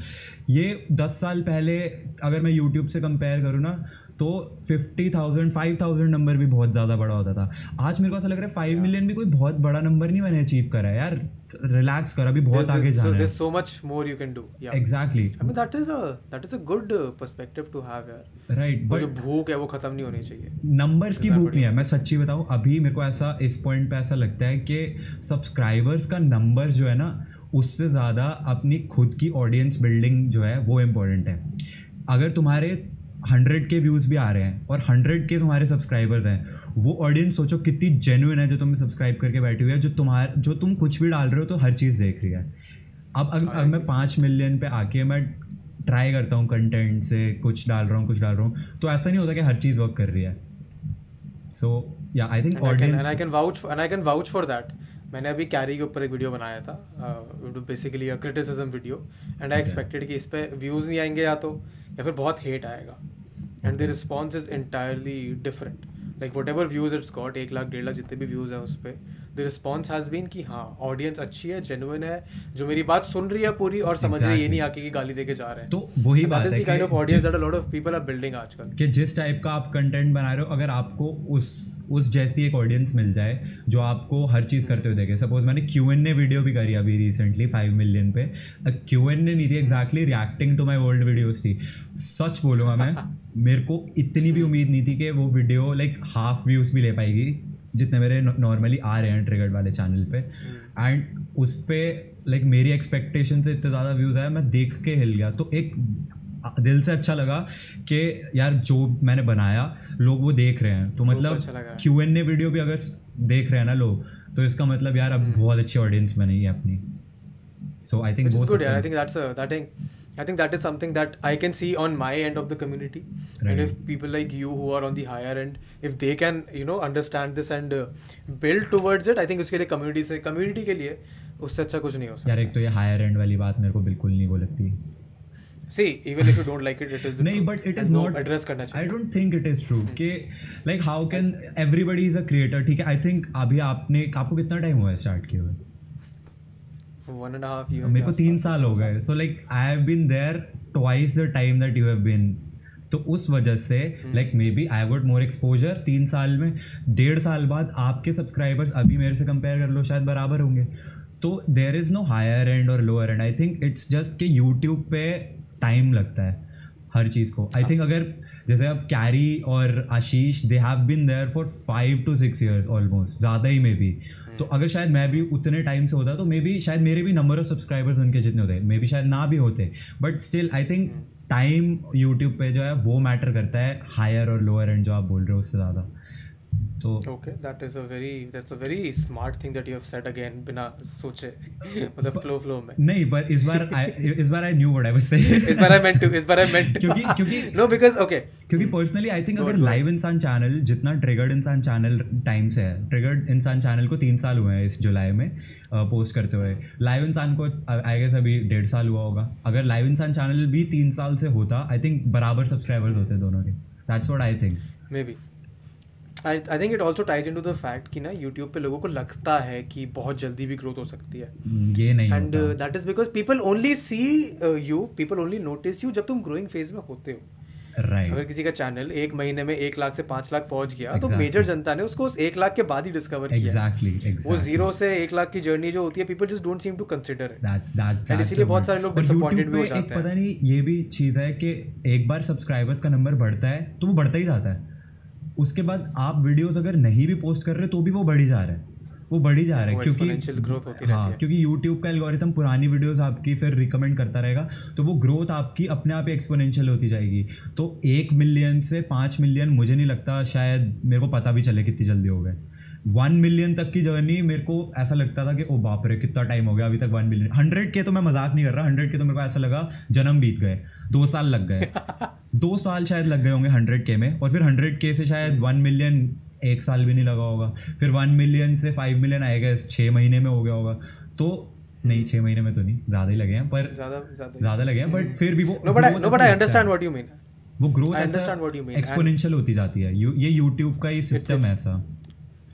ये दस साल पहले अगर मैं यूट्यूब से कंपेयर करूँ ना तो fifty thousand five thousand number भी बहुत ज़्यादा बड़ा होता था। आज मेरे को ऐसा लग रहा है फाइव मिलियन भी कोई बहुत बड़ा नंबर नहीं मैंने अचीव करा है। यार रिलैक्स कर अभी बहुत आगे जाना है। so much more you can do yeah. Exactly I mean that is a that is a good uh, perspective to have यार। राइट बट जो भूख है वो खत्म नहीं होनी चाहिए। नंबर्स की भूख नहीं है। मैं सच्ची बताऊँ अभी मेरे को ऐसा इस पॉइंट पे ऐसा लगता है कि सब्सक्राइबर्स का नंबर जो है ना उससे ज़्यादा अपनी खुद की ऑडियंस बिल्डिंग जो है वो इम्पोर्टेंट है। अगर तुम्हारे हंड्रेड के व्यूज़ भी आ रहे हैं और हंड्रेड के तुम्हारे सब्सक्राइबर्स हैं वो ऑडियंस सोचो कितनी जेन्युइन है जो तुम्हें सब्सक्राइब करके बैठी हुई है जो तुम्हारे जो तुम कुछ भी डाल रहे हो तो हर चीज़ देख रही है। अब अब, अब मैं पाँच मिलियन पे आके मैं ट्राई करता हूँ कंटेंट से कुछ डाल रहा हूँ कुछ डाल रहा हूँ तो ऐसा नहीं होता कि हर चीज़ वर्क कर रही है। So yeah I think audience vouch for, and I can vouch for that. मैंने अभी कैरी के ऊपर एक वीडियो बनाया था basically a criticism video and I expected कि इस पर व्यूज़ नहीं आएँगे या तो या फिर बहुत हेट आएगा। And the response is entirely different like whatever views it's got एक लाख डेढ़ लाख जितने भी व्यूज़ हैं उस पर द रिस्पॉन्स हैज़ बीन कि हाँ ऑडियंस अच्छी है जेनुइन है जो मेरी बात सुन रही है पूरी और समझ रही है ये नहीं आके कि गाली दे के जा रहे हैं। तो वही बात है kind of audience that a lot of people are building आजकल। कि जिस टाइप का आप कंटेंट बना रहे हो अगर आपको उस उस जैसी एक ऑडियंस मिल जाए जो आपको हर चीज़ करते हुए देखे। सपोज़ मैंने क्यू एन ने वीडियो भी करी अभी रिसेंटली फाइव मिलियन पे। क्यू एन ने नहीं थी exactly reacting to my old videos थी। सच बोलूँगा मैं [LAUGHS] मेरे को इतनी भी उम्मीद नहीं थी कि वो वीडियो लाइक हाफ़ व्यूज़ भी ले पाएगी। जितने मेरे नॉर्मली आ रहे हैं ट्रिगर्ड वाले चैनल पे। एंड उस पर लाइक मेरी एक्सपेक्टेशन से इतने ज़्यादा व्यूज़ आया मैं देख के हिल गया। तो एक दिल से अच्छा लगा कि यार जो मैंने बनाया लोग वो देख रहे हैं। तो मतलब। क्यू एन ए वीडियो भी अगर देख रहे हैं ना लोग तो इसका मतलब यार अब बहुत अच्छी ऑडियंस बनी है अपनी। So I think I think that is something that I can see on my end of the community, Right. and if people like you who are on the higher end, if they can you know understand this and uh, build towards it, I think उसके लिए community से community के लिए उससे अच्छा कुछ नहीं हो सकता. यार एक तो ये हायर एंड वाली बात मेरे को बिल्कुल नहीं वो लगती See, even if you don't like it, it is नहीं. But it is no, not address करना आई चाहिए. Don't think it is true कि like how can everybody is a creator ठीक है आई थिंक अभी आपने आपको कितना टाइम हुआ है स्टार्ट किए हुए One and a half years. मेरे को तीन साल हो गए। So like I have been there twice the time that you have been तो उस वजह से like maybe I would more exposure तीन साल में। डेढ़ साल बाद आपके सब्सक्राइबर्स अभी मेरे से कंपेयर कर लो शायद बराबर होंगे। तो there is no higher end और lower end I think it's just कि यूट्यूब पे टाइम लगता है हर चीज़ को। आई थिंक अगर जैसे अब कैरी और Ashish they have been there for five to six years almost ज़्यादा ही मे बी तो अगर शायद मैं भी उतने टाइम से होता तो मे भी शायद मेरे भी नंबर ऑफ़ सब्सक्राइबर्स उनके जितने होते मे भी शायद ना भी होते. But still I think time YouTube पे जो है, वो मैटर करता है हायर और लोअर एंड जो आप बोल रहे हो, उससे ज़्यादा. तो Okay, that is a very that's a very smart thing that you have said again बिना सोचे मतलब flow flow में. नहीं पर इस बार I- इस बार I knew what I was saying इस बार I meant to इस बार meant to. क्योंकि- क्योंकि- [LAUGHS] no because okay क्योंकि पर्सनली आई थिंक अगर. लाइव इंसान चैनल जितना ट्रिगर्ड इंसान चैनल टाइम से है ट्रिगर्ड इंसान चैनल को तीन साल हुए हैं इस जुलाई में पोस्ट करते हुए। लाइव इंसान को आई गेस अभी डेढ़ साल हुआ होगा। अगर लाइव इंसान चैनल भी तीन साल से होता आई थिंक बराबर सब्सक्राइबर्स होते दोनों के। That's what I think maybe I I think it also ties into the fact कि ना YouTube पे लोगों को लगता है कि बहुत जल्दी भी ग्रोथ हो सकती है। ये नहीं and that is because people only see you people only notice you जब तुम ग्रोइंग फ़ेज़ में होते हो। Right. अगर किसी का चैनल एक महीने में एक लाख से पाँच लाख पहुँच गया exactly. तो मेजर जनता ने उसको उस एक लाख के बाद ही डिस्कवर किया। एग्जैक्टली वो ज़ीरो से एक लाख की जर्नी जो होती है people just don't seem to consider it इसीलिए बहुत सारे लोग YouTube भी हो जाते हैं। पता नहीं ये भी चीज़ है कि एक बार सब्सक्राइबर्स का नंबर बढ़ता है तो वो बढ़ता ही जाता है। उसके बाद आप वीडियोस अगर नहीं भी पोस्ट कर रहे तो भी वो बढ़ी जा रहा है। वो बढ़ी जा रहा है क्योंकि ग्रोथ होती हाँ है। क्योंकि यूट्यूब का एल्गोरिथम पुरानी वीडियोस आपकी फिर रिकमेंड करता रहेगा तो वो ग्रोथ आपकी अपने आप ही एक्सपोनेंशियल होती जाएगी। तो एक मिलियन से पाँच मिलियन मुझे नहीं लगता शायद मेरे को पता भी चले कितनी जल्दी हो गए। वन मिलियन तक की जर्नी मेरे को ऐसा लगता था कि ओ बाप रे कितना टाइम हो गया अभी तक वन मिलियन हंड्रेड के तो मैं मज़ाक नहीं कर रहा हंड्रेड के तो मेरे को ऐसा लगा जन्म बीत गए। दो साल लग गए। [LAUGHS] दो साल शायद लग गए होंगे हंड्रेड के में और फिर हंड्रेड के से शायद वन मिलियन एक साल भी नहीं लगा होगा। फिर वन मिलियन से फाइव मिलियन आएगा छः महीने में हो गया होगा। तो नहीं छः महीने में तो नहीं ज़्यादा ही लगे हैं पर ज़्यादा लगे हैं बट फिर भी वो वो ग्रोथ. एक्सपोनेंशियल होती जाती है। ये यूट्यूब का ही सिस्टम है ऐसा।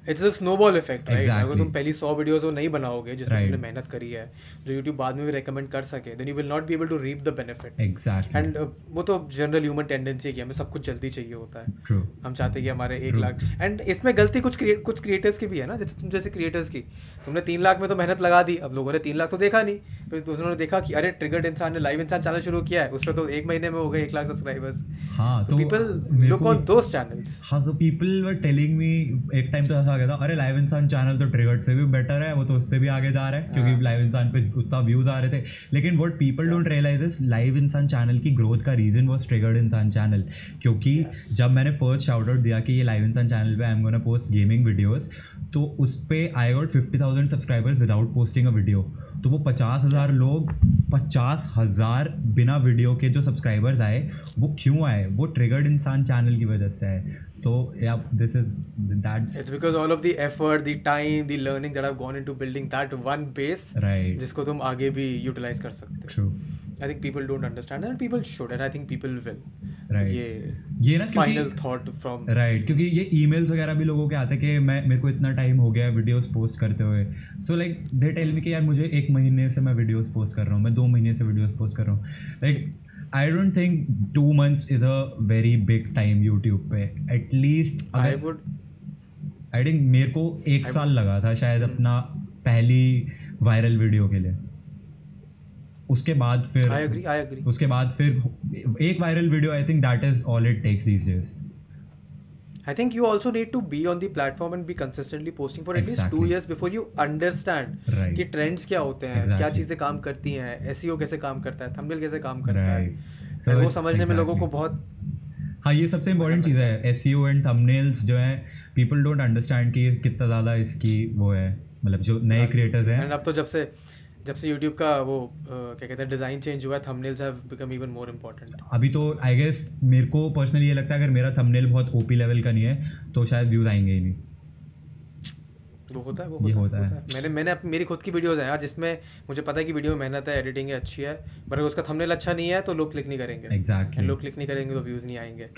It's a snowball effect right अगर तुम पहली 100 वीडियोस वो नहीं बनाओगे जिसमें Right. तुमने मेहनत करी है जो YouTube बाद में भी रेकमेंड कर सके then you will not be able to reap the benefit exactly and वो तो जनरल ह्यूमन टेंडेंसी है कि हमें सब कुछ जल्दी चाहिए होता है। ट्रू हम चाहते हैं कि हमारे एक लाख एंड इसमें गलती कुछ create- कुछ क्रिएटर्स की भी है ना? जैसे तुम जैसे क्रिएटर्स की। तुमने तीन लाख में तो मेहनत लगा दी अब लोगों ने तीन लाख तो देखा नहीं। फिर उन्होंने देखा कि अरे ट्रिगर्ड इंसान ने लाइव इंसान चैनल शुरू किया है उसमें तो एक महीने में हो गए एक लाख सब्सक्राइबर्स हाँ तो people look on those channels हाँ so people were telling me एक टाइम तो ऐसा गया था अरे लाइव इंसान चैनल तो ट्रिगर्ड से भी बेटर है वो तो उससे भी आगे जा रहा है हाँ। क्योंकि लाइव इंसान पे उतना व्यूज़ आ रहे थे. लेकिन what people don't realize is live Insaan channel की ग्रोथ का reason was triggered Insaan channel क्योंकि जब मैंने फ़र्स्ट शाउट आउट दिया कि ये लाइव इंसान चैनल पे I am gonna post gaming videos तो उस पर I got fifty thousand subscribers without posting a video तो वो पचास हज़ार लोग पचास हज़ार बिना वीडियो के जो सब्सक्राइबर्स आए वो क्यों आए? वो ट्रिगर्ड इंसान चैनल की वजह से आए। तो या this is that's It's because all of the effort, the time, the learning that have gone into building that one base right जिसको तुम आगे भी यूटिलाइज कर सकते हो। True I think people don't understand and people should and I think people will Right. ये ये ना फाइनल थॉट फ्रॉम राइट क्योंकि ये ईमेल्स वगैरह भी लोगों के आते हैं कि मैं मेरे को इतना टाइम हो गया वीडियोस पोस्ट करते हुए। So like they tell me कि यार मुझे एक महीने से मैं वीडियोस पोस्ट कर रहा हूँ मैं दो महीने से वीडियोस पोस्ट कर रहा हूँ। Like I don't think two months is a very big time YouTube पे. At least I would I think मेरे को एक साल लगा था शायद Hmm. अपना पहली वायरल वीडियो के लिए। उसके बाद फिर आई एग्री आई एग्री उसके बाद फिर एक viral video I think that is all it takes these days I think you also need to be on the platform and be consistently posting for exactly. at least two years before you understand Right. कि trends क्या होते हैं exactly. क्या चीज़ें काम करती हैं SEO कैसे काम करता है thumbnail कैसे काम करता right. है. And वो समझने में लोगों को बहुत हाँ ये सबसे इम्पोर्टेंट चीज़ है एस एंड थंबनेल्स जो है पीपल डोंट अंडरस्टैंड कि कितना ज़्यादा इसकी वो है मतलब जो नए क्रिएटर्स हैं अब तो जब से जब से YouTube का वो uh, क्या कहते हैं डिज़ाइन चेंज हुआ है thumbnails have become even more important अभी तो आई गेस मेरे को पर्सनली ये लगता है अगर मेरा थंबनेल बहुत ओपी लेवल का नहीं है तो शायद व्यूज़ आएँगे ही नहीं वो होता है वो ये होता, होता है, है। मैंने मैंने अपनी मेरी खुद की वीडियोस हैं यार जिसमें मुझे पता है कि वीडियो में मेहनत है एडिटिंग है अच्छी है पर अगर उसका थंबनेल अच्छा नहीं है तो लोग क्लिक नहीं करेंगे Exactly. लोग क्लिक नहीं करेंगे तो व्यूज़ नहीं आएँगे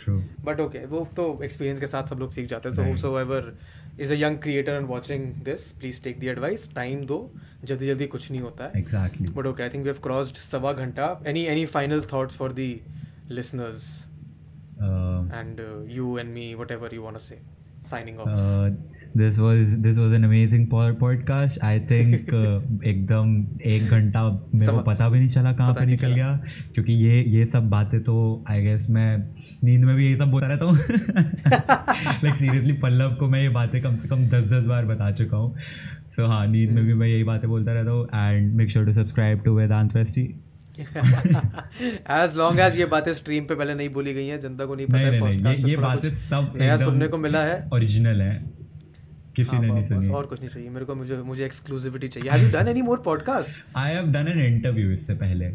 बट ओके वो तो एक्सपीरियंस के साथ सब लोग सीख जाते हैं so. Whoever is a young creator and watching this please take the advice time दो जल्दी जल्दी कुछ नहीं होता है exactly but okay I think we have crossed सवा घंटा any any final thoughts for the listeners and you and me whatever you want to say signing off Uh, this was this was an amazing podcast I think एकदम एक घंटा मेरे को पता भी नहीं चला कहाँ पे निकल। गया क्योंकि ये ये सब बातें तो आई गेस मैं नींद में भी यही सब बोलता रहता हूँ। [LAUGHS] लाइक सीरियसली पल्लव को मैं ये बातें कम से कम दस दस बार बता चुका हूँ। सो हाँ नींद में भी मैं यही बातें बोलता रहता हूँ and make sure to subscribe to Vedant veshti as long as ये बातें स्ट्रीम पे पहले नहीं बोली गई हैं जनता को नहीं पता नहीं है नहीं ये ये बातें सब नया सुनने को मिला है। ओरिजिनल है। किसी हाँ, ने नहीं सुनी। और कुछ नहीं चाहिए मेरे को मुझे मुझे एक्सक्लूसिविटी चाहिए। Have you done any more podcast I have done an interview इससे पहले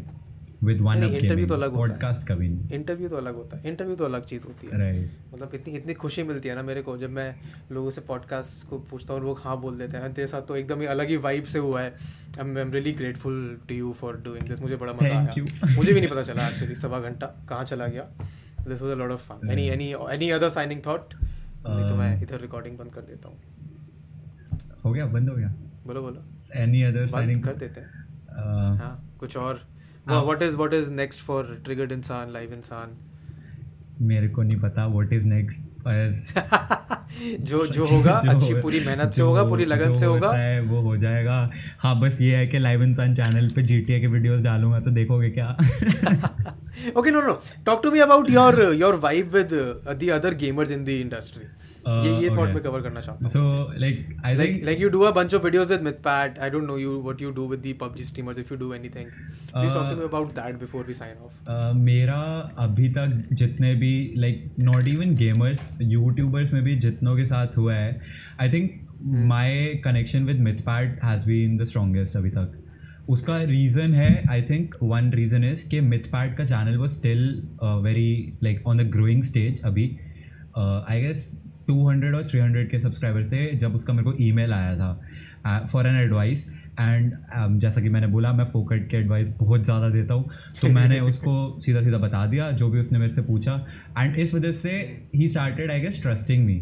विद वन अप interview तो अलग होता है। पॉडकास्ट कभी नहीं। इंटरव्यू तो अलग होता है। इंटरव्यू तो अलग चीज़ होती है। राइट मतलब इतनी इतनी खुशी मिलती है ना मेरे को जब मैं लोगों से पॉडकास्ट को पूछता हूँ और लोग हाँ बोल देते हैं। तेरे साथ तो एकदम ही अलग ही वाइब से हुआ है। I am really grateful to you for doing this मुझे बड़ा मज़ा आया. मुझे भी नहीं पता चला एक्चुअली सवा घंटा। कहाँ चला गया? This was a lot of fun any any any other signing thought नहीं तो मैं Um, इधर रिकॉर्डिंग बंद कर देता हूँ। हो गया? बंद हो गया? बोलो बोलो। एनी अदर साइनिंग कर देते हैं। हाँ कुछ और। What is what is next for triggered Insaan live Insaan मेरे को नहीं पता व्हाट इज़ नेक्स्ट जो जो [LAUGHS] होगा जो अच्छी पूरी मेहनत से होगा पूरी लगन से होगा। है वो हो जाएगा। हाँ बस ये है कि लाइव इंसान चैनल पे जीटीए के वीडियोस डालूँगा तो देखोगे क्या? Okay no no talk to me about your your vibe with the other gamers in the industry ये ये थॉट में कवर करना चाहता हूँ so like I you do a bunch of videos with MythPat. I don't know you what you do with the PUBG streamers if you do anything. Please talk to me about that before we sign off. Uh, मेरा अभी तक जितने भी like not even gamers youtubers में भी जितनों के साथ हुआ है I think my connection with Mythpat has been the strongest अभी तक उसका रीज़न है I think one reason is कि मिथपैट का चैनल वो still very like on the growing stage अभी आई गेस 200 और 300 के सब्सक्राइबर थे जब उसका मेरे को ईमेल आया था फॉर एन एडवाइस एंड जैसा कि मैंने बोला मैं फोकट के एडवाइस बहुत ज़्यादा देता हूँ। तो मैंने [LAUGHS] उसको सीधा सीधा बता दिया जो भी उसने मेरे से पूछा। एंड इस वजह से ही started I guess trusting me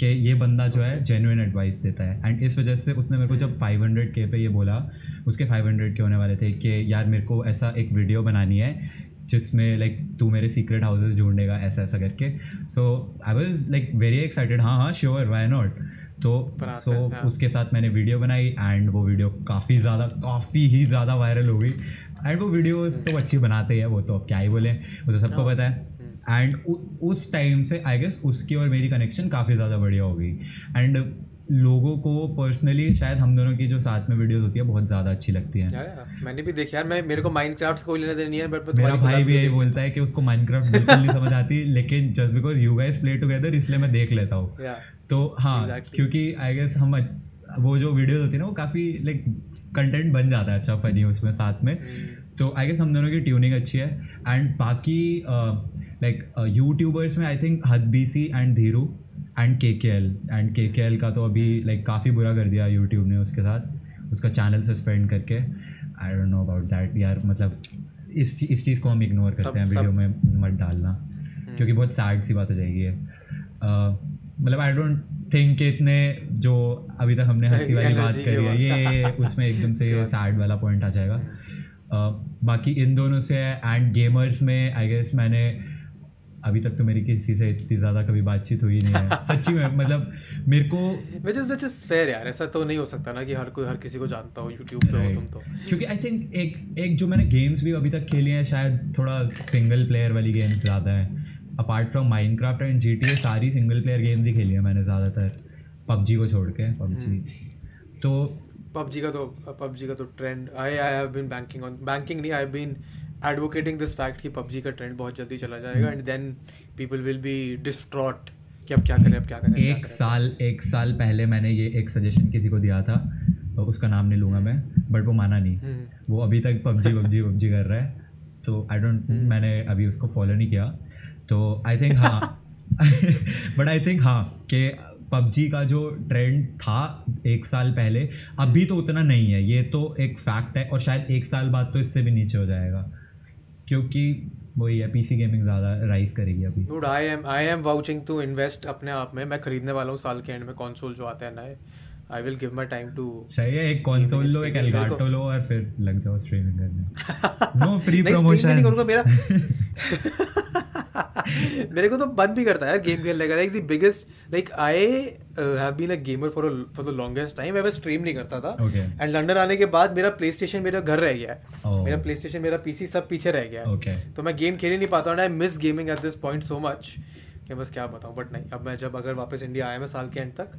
कि ये बंदा जो है जेन्युइन एडवाइस देता है। एंड इस वजह से उसने मेरे को जब 500 के पे ये बोला उसके 500 के होने वाले थे कि यार मेरे को ऐसा एक वीडियो बनानी है जिसमें लाइक तू मेरे सीक्रेट हाउसेस ढूंढेगा ऐसा ऐसा करके। So I was like very excited हाँ हाँ श्योर वाई नॉट तो सो हैं, हाँ। उसके साथ मैंने वीडियो बनाई एंड वो वीडियो काफ़ी ज़्यादा काफ़ी ही ज़्यादा वायरल हो गई। एंड वो वीडियोस तो अच्छी बनाते हैं वो तो अब क्या ही बोले वो तो सबको पता है। एंड उस टाइम से आई गेस उसकी और मेरी कनेक्शन काफ़ी ज़्यादा बढ़िया हो गई। एंड लोगों को पर्सनली शायद हम दोनों की जो साथ में वीडियोस होती है बहुत ज़्यादा अच्छी लगती हैं। मैंने भी देखा यार मैं मेरे को माइनक्राफ्ट कोई लेना देना नहीं है बट मेरा भाई भी यही बोलता है कि उसको माइनक्राफ्ट बिल्कुल नहीं समझ आती [LAUGHS] लेकिन just because you guys play together इसलिए मैं देख लेता हूँ। तो हाँ क्योंकि आई गेस हम वो जो वीडियोस होती है ना वो काफ़ी लाइक कंटेंट बन जाता है अच्छा फनी उसमें साथ में। तो आई गेस हम दोनों की ट्यूनिंग अच्छी है। एंड बाकी लाइक यूट्यूबर्स में आई थिंक हद हदबीसी एंड धीरू एंड के के एल एंड के के एल का तो अभी लाइक like, काफ़ी बुरा कर दिया यूट्यूब ने उसके साथ। उसका चैनल सस्पेंड करके। I don't know about that यार। मतलब इस इस चीज़ को हम इग्नोर करते सब- हैं वीडियो में मत डालना। क्योंकि बहुत सैड सी बात हो जाएगी अ, मतलब आई डोंट थिंक कि इतने जो अभी तक हमने हँसी वाली बात करी है ये उसमें एकदम से [LAUGHS] सैड वाला पॉइंट आ जाएगा। बाकी इन दोनों से एंड गेमर्स में आई गेस मैंने अभी तक तो मेरी किसी से इतनी ज़्यादा कभी बातचीत हुई नहीं है। [LAUGHS] सच्ची में मतलब मेरे को which is which is fair यार ऐसा तो नहीं हो सकता ना कि हर कोई हर किसी को जानता हो यूट्यूब पे हो तुम तो। क्योंकि आई थिंक एक एक जो मैंने गेम्स भी अभी तक खेली हैं शायद थोड़ा सिंगल प्लेयर वाली गेम्स ज़्यादा हैं। Apart from Minecraft and G T सारी सिंगल प्लेयर गेम्स ही खेली है मैंने ज़्यादातर। पबजी को छोड़ के पबजी। तो पबजी का तो पबजी का तो trend I I have been banking on banking नहीं I have been advocating this fact कि पबजी का ट्रेंड बहुत जल्दी चला जाएगा and then people will be distraught कि अब क्या करें अब क्या करें अब क्या एक करें। साल एक साल पहले मैंने ये एक सजेशन किसी को दिया था उसका नाम नहीं लूँगा मैं बट वो माना नहीं हम्म। वो अभी तक पबजी पबजी पबजी कर रहा है तो आई डोंट हम्म। मैंने अभी उसको फॉलो नहीं किया तो आई थिंक हाँ बट आई थिंक हाँ कि पबजी का जो ट्रेंड था एक साल पहले अभी तो उतना नहीं है ये तो एक फैक्ट है और शायद एक साल बाद तो इससे भी नीचे हो जाएगा क्योंकि वही है पीसी गेमिंग ज़्यादा राइज करेगी अभी। Dude I am I am vouching to invest अपने आप में। मैं खरीदने वाला हूँ साल के एंड में कंसोल जो आते हैं नए। I will give my time to सही है एक कंसोल लो एक एलगाटो लो और फिर लग जाओ स्ट्रीमिंग करने। नो फ्री प्रमोशन नहीं करूँगा मेरा [LAUGHS] मेरे को तो बंद भी करता है यार गेम खेलने का। Like the biggest like I have been a gamer for for the longest time मैं बस स्ट्रीम नहीं करता था। And Okay. एंड लंदन आने के बाद मेरा प्ले स्टेशन मेरा घर रह गया है। Oh. मेरा प्ले स्टेशन मेरा पीसी सब पीछे रह गया है। ओके तो मैं गेम खेल ही नहीं पाता हूँ I miss gaming at this point so much कि बस क्या बताऊँ। बट नहीं अब मैं जब अगर वापस इंडिया आया मैं साल के एंड तक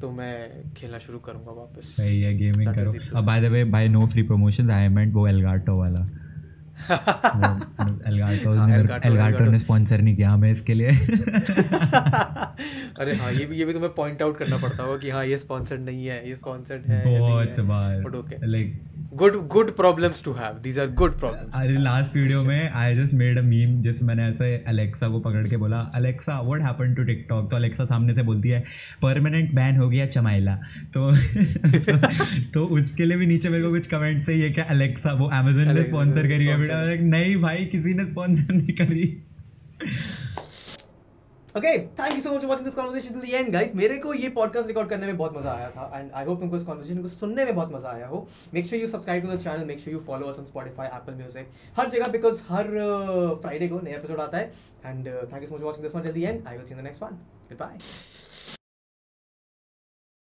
तो मैं खेलना शुरू करूँगा वापस। सही है गेमिंग करो। अब by the way bye no free promotion I meant वो एलगाटो वाला। एलगाटो हाँ, ने एलगाटो ने स्पॉन्सर नहीं किया हमें इसके लिए। अरे हाँ ये भी ये भी तुम्हें पॉइंट आउट करना पड़ता होगा कि हाँ ये स्पॉन्सर्ड नहीं है ये स्पॉन्सर्ड है बहुत बार। Like good good problems to have these are good problems अरे लास्ट वीडियो में I just made a meme जिसमें मैंने ऐसे अलेक्सा को पकड़ के बोला Alexa what happen to TikTok तो अलेक्सा सामने से बोलती है परमानेंट बैन हो गया चमाइला तो तो उसके लिए भी नीचे मेरे को कुछ कमेंट से ये क्या अलेक्सा वो अमेजोन ने स्पॉन्सर करी है बेटा। नहीं भाई किसी ने स्पॉन्सर नहीं करी। Okay thank you so much watching this conversation till the end guys मेरे को ये पॉडकास्ट रिकॉर्ड करने में बहुत मज़ा आया था एंड आई होप तुमको इस कन्वर्सेशन को सुनने में बहुत मज़ा आया हो। Make sure you subscribe to the channel make sure you follow us on Spotify Apple music हर जगह बिकॉज़ हर फ्राइडे को नया एपिसोड आता है। And thank you so much watching this one till the end I will see the next one goodbye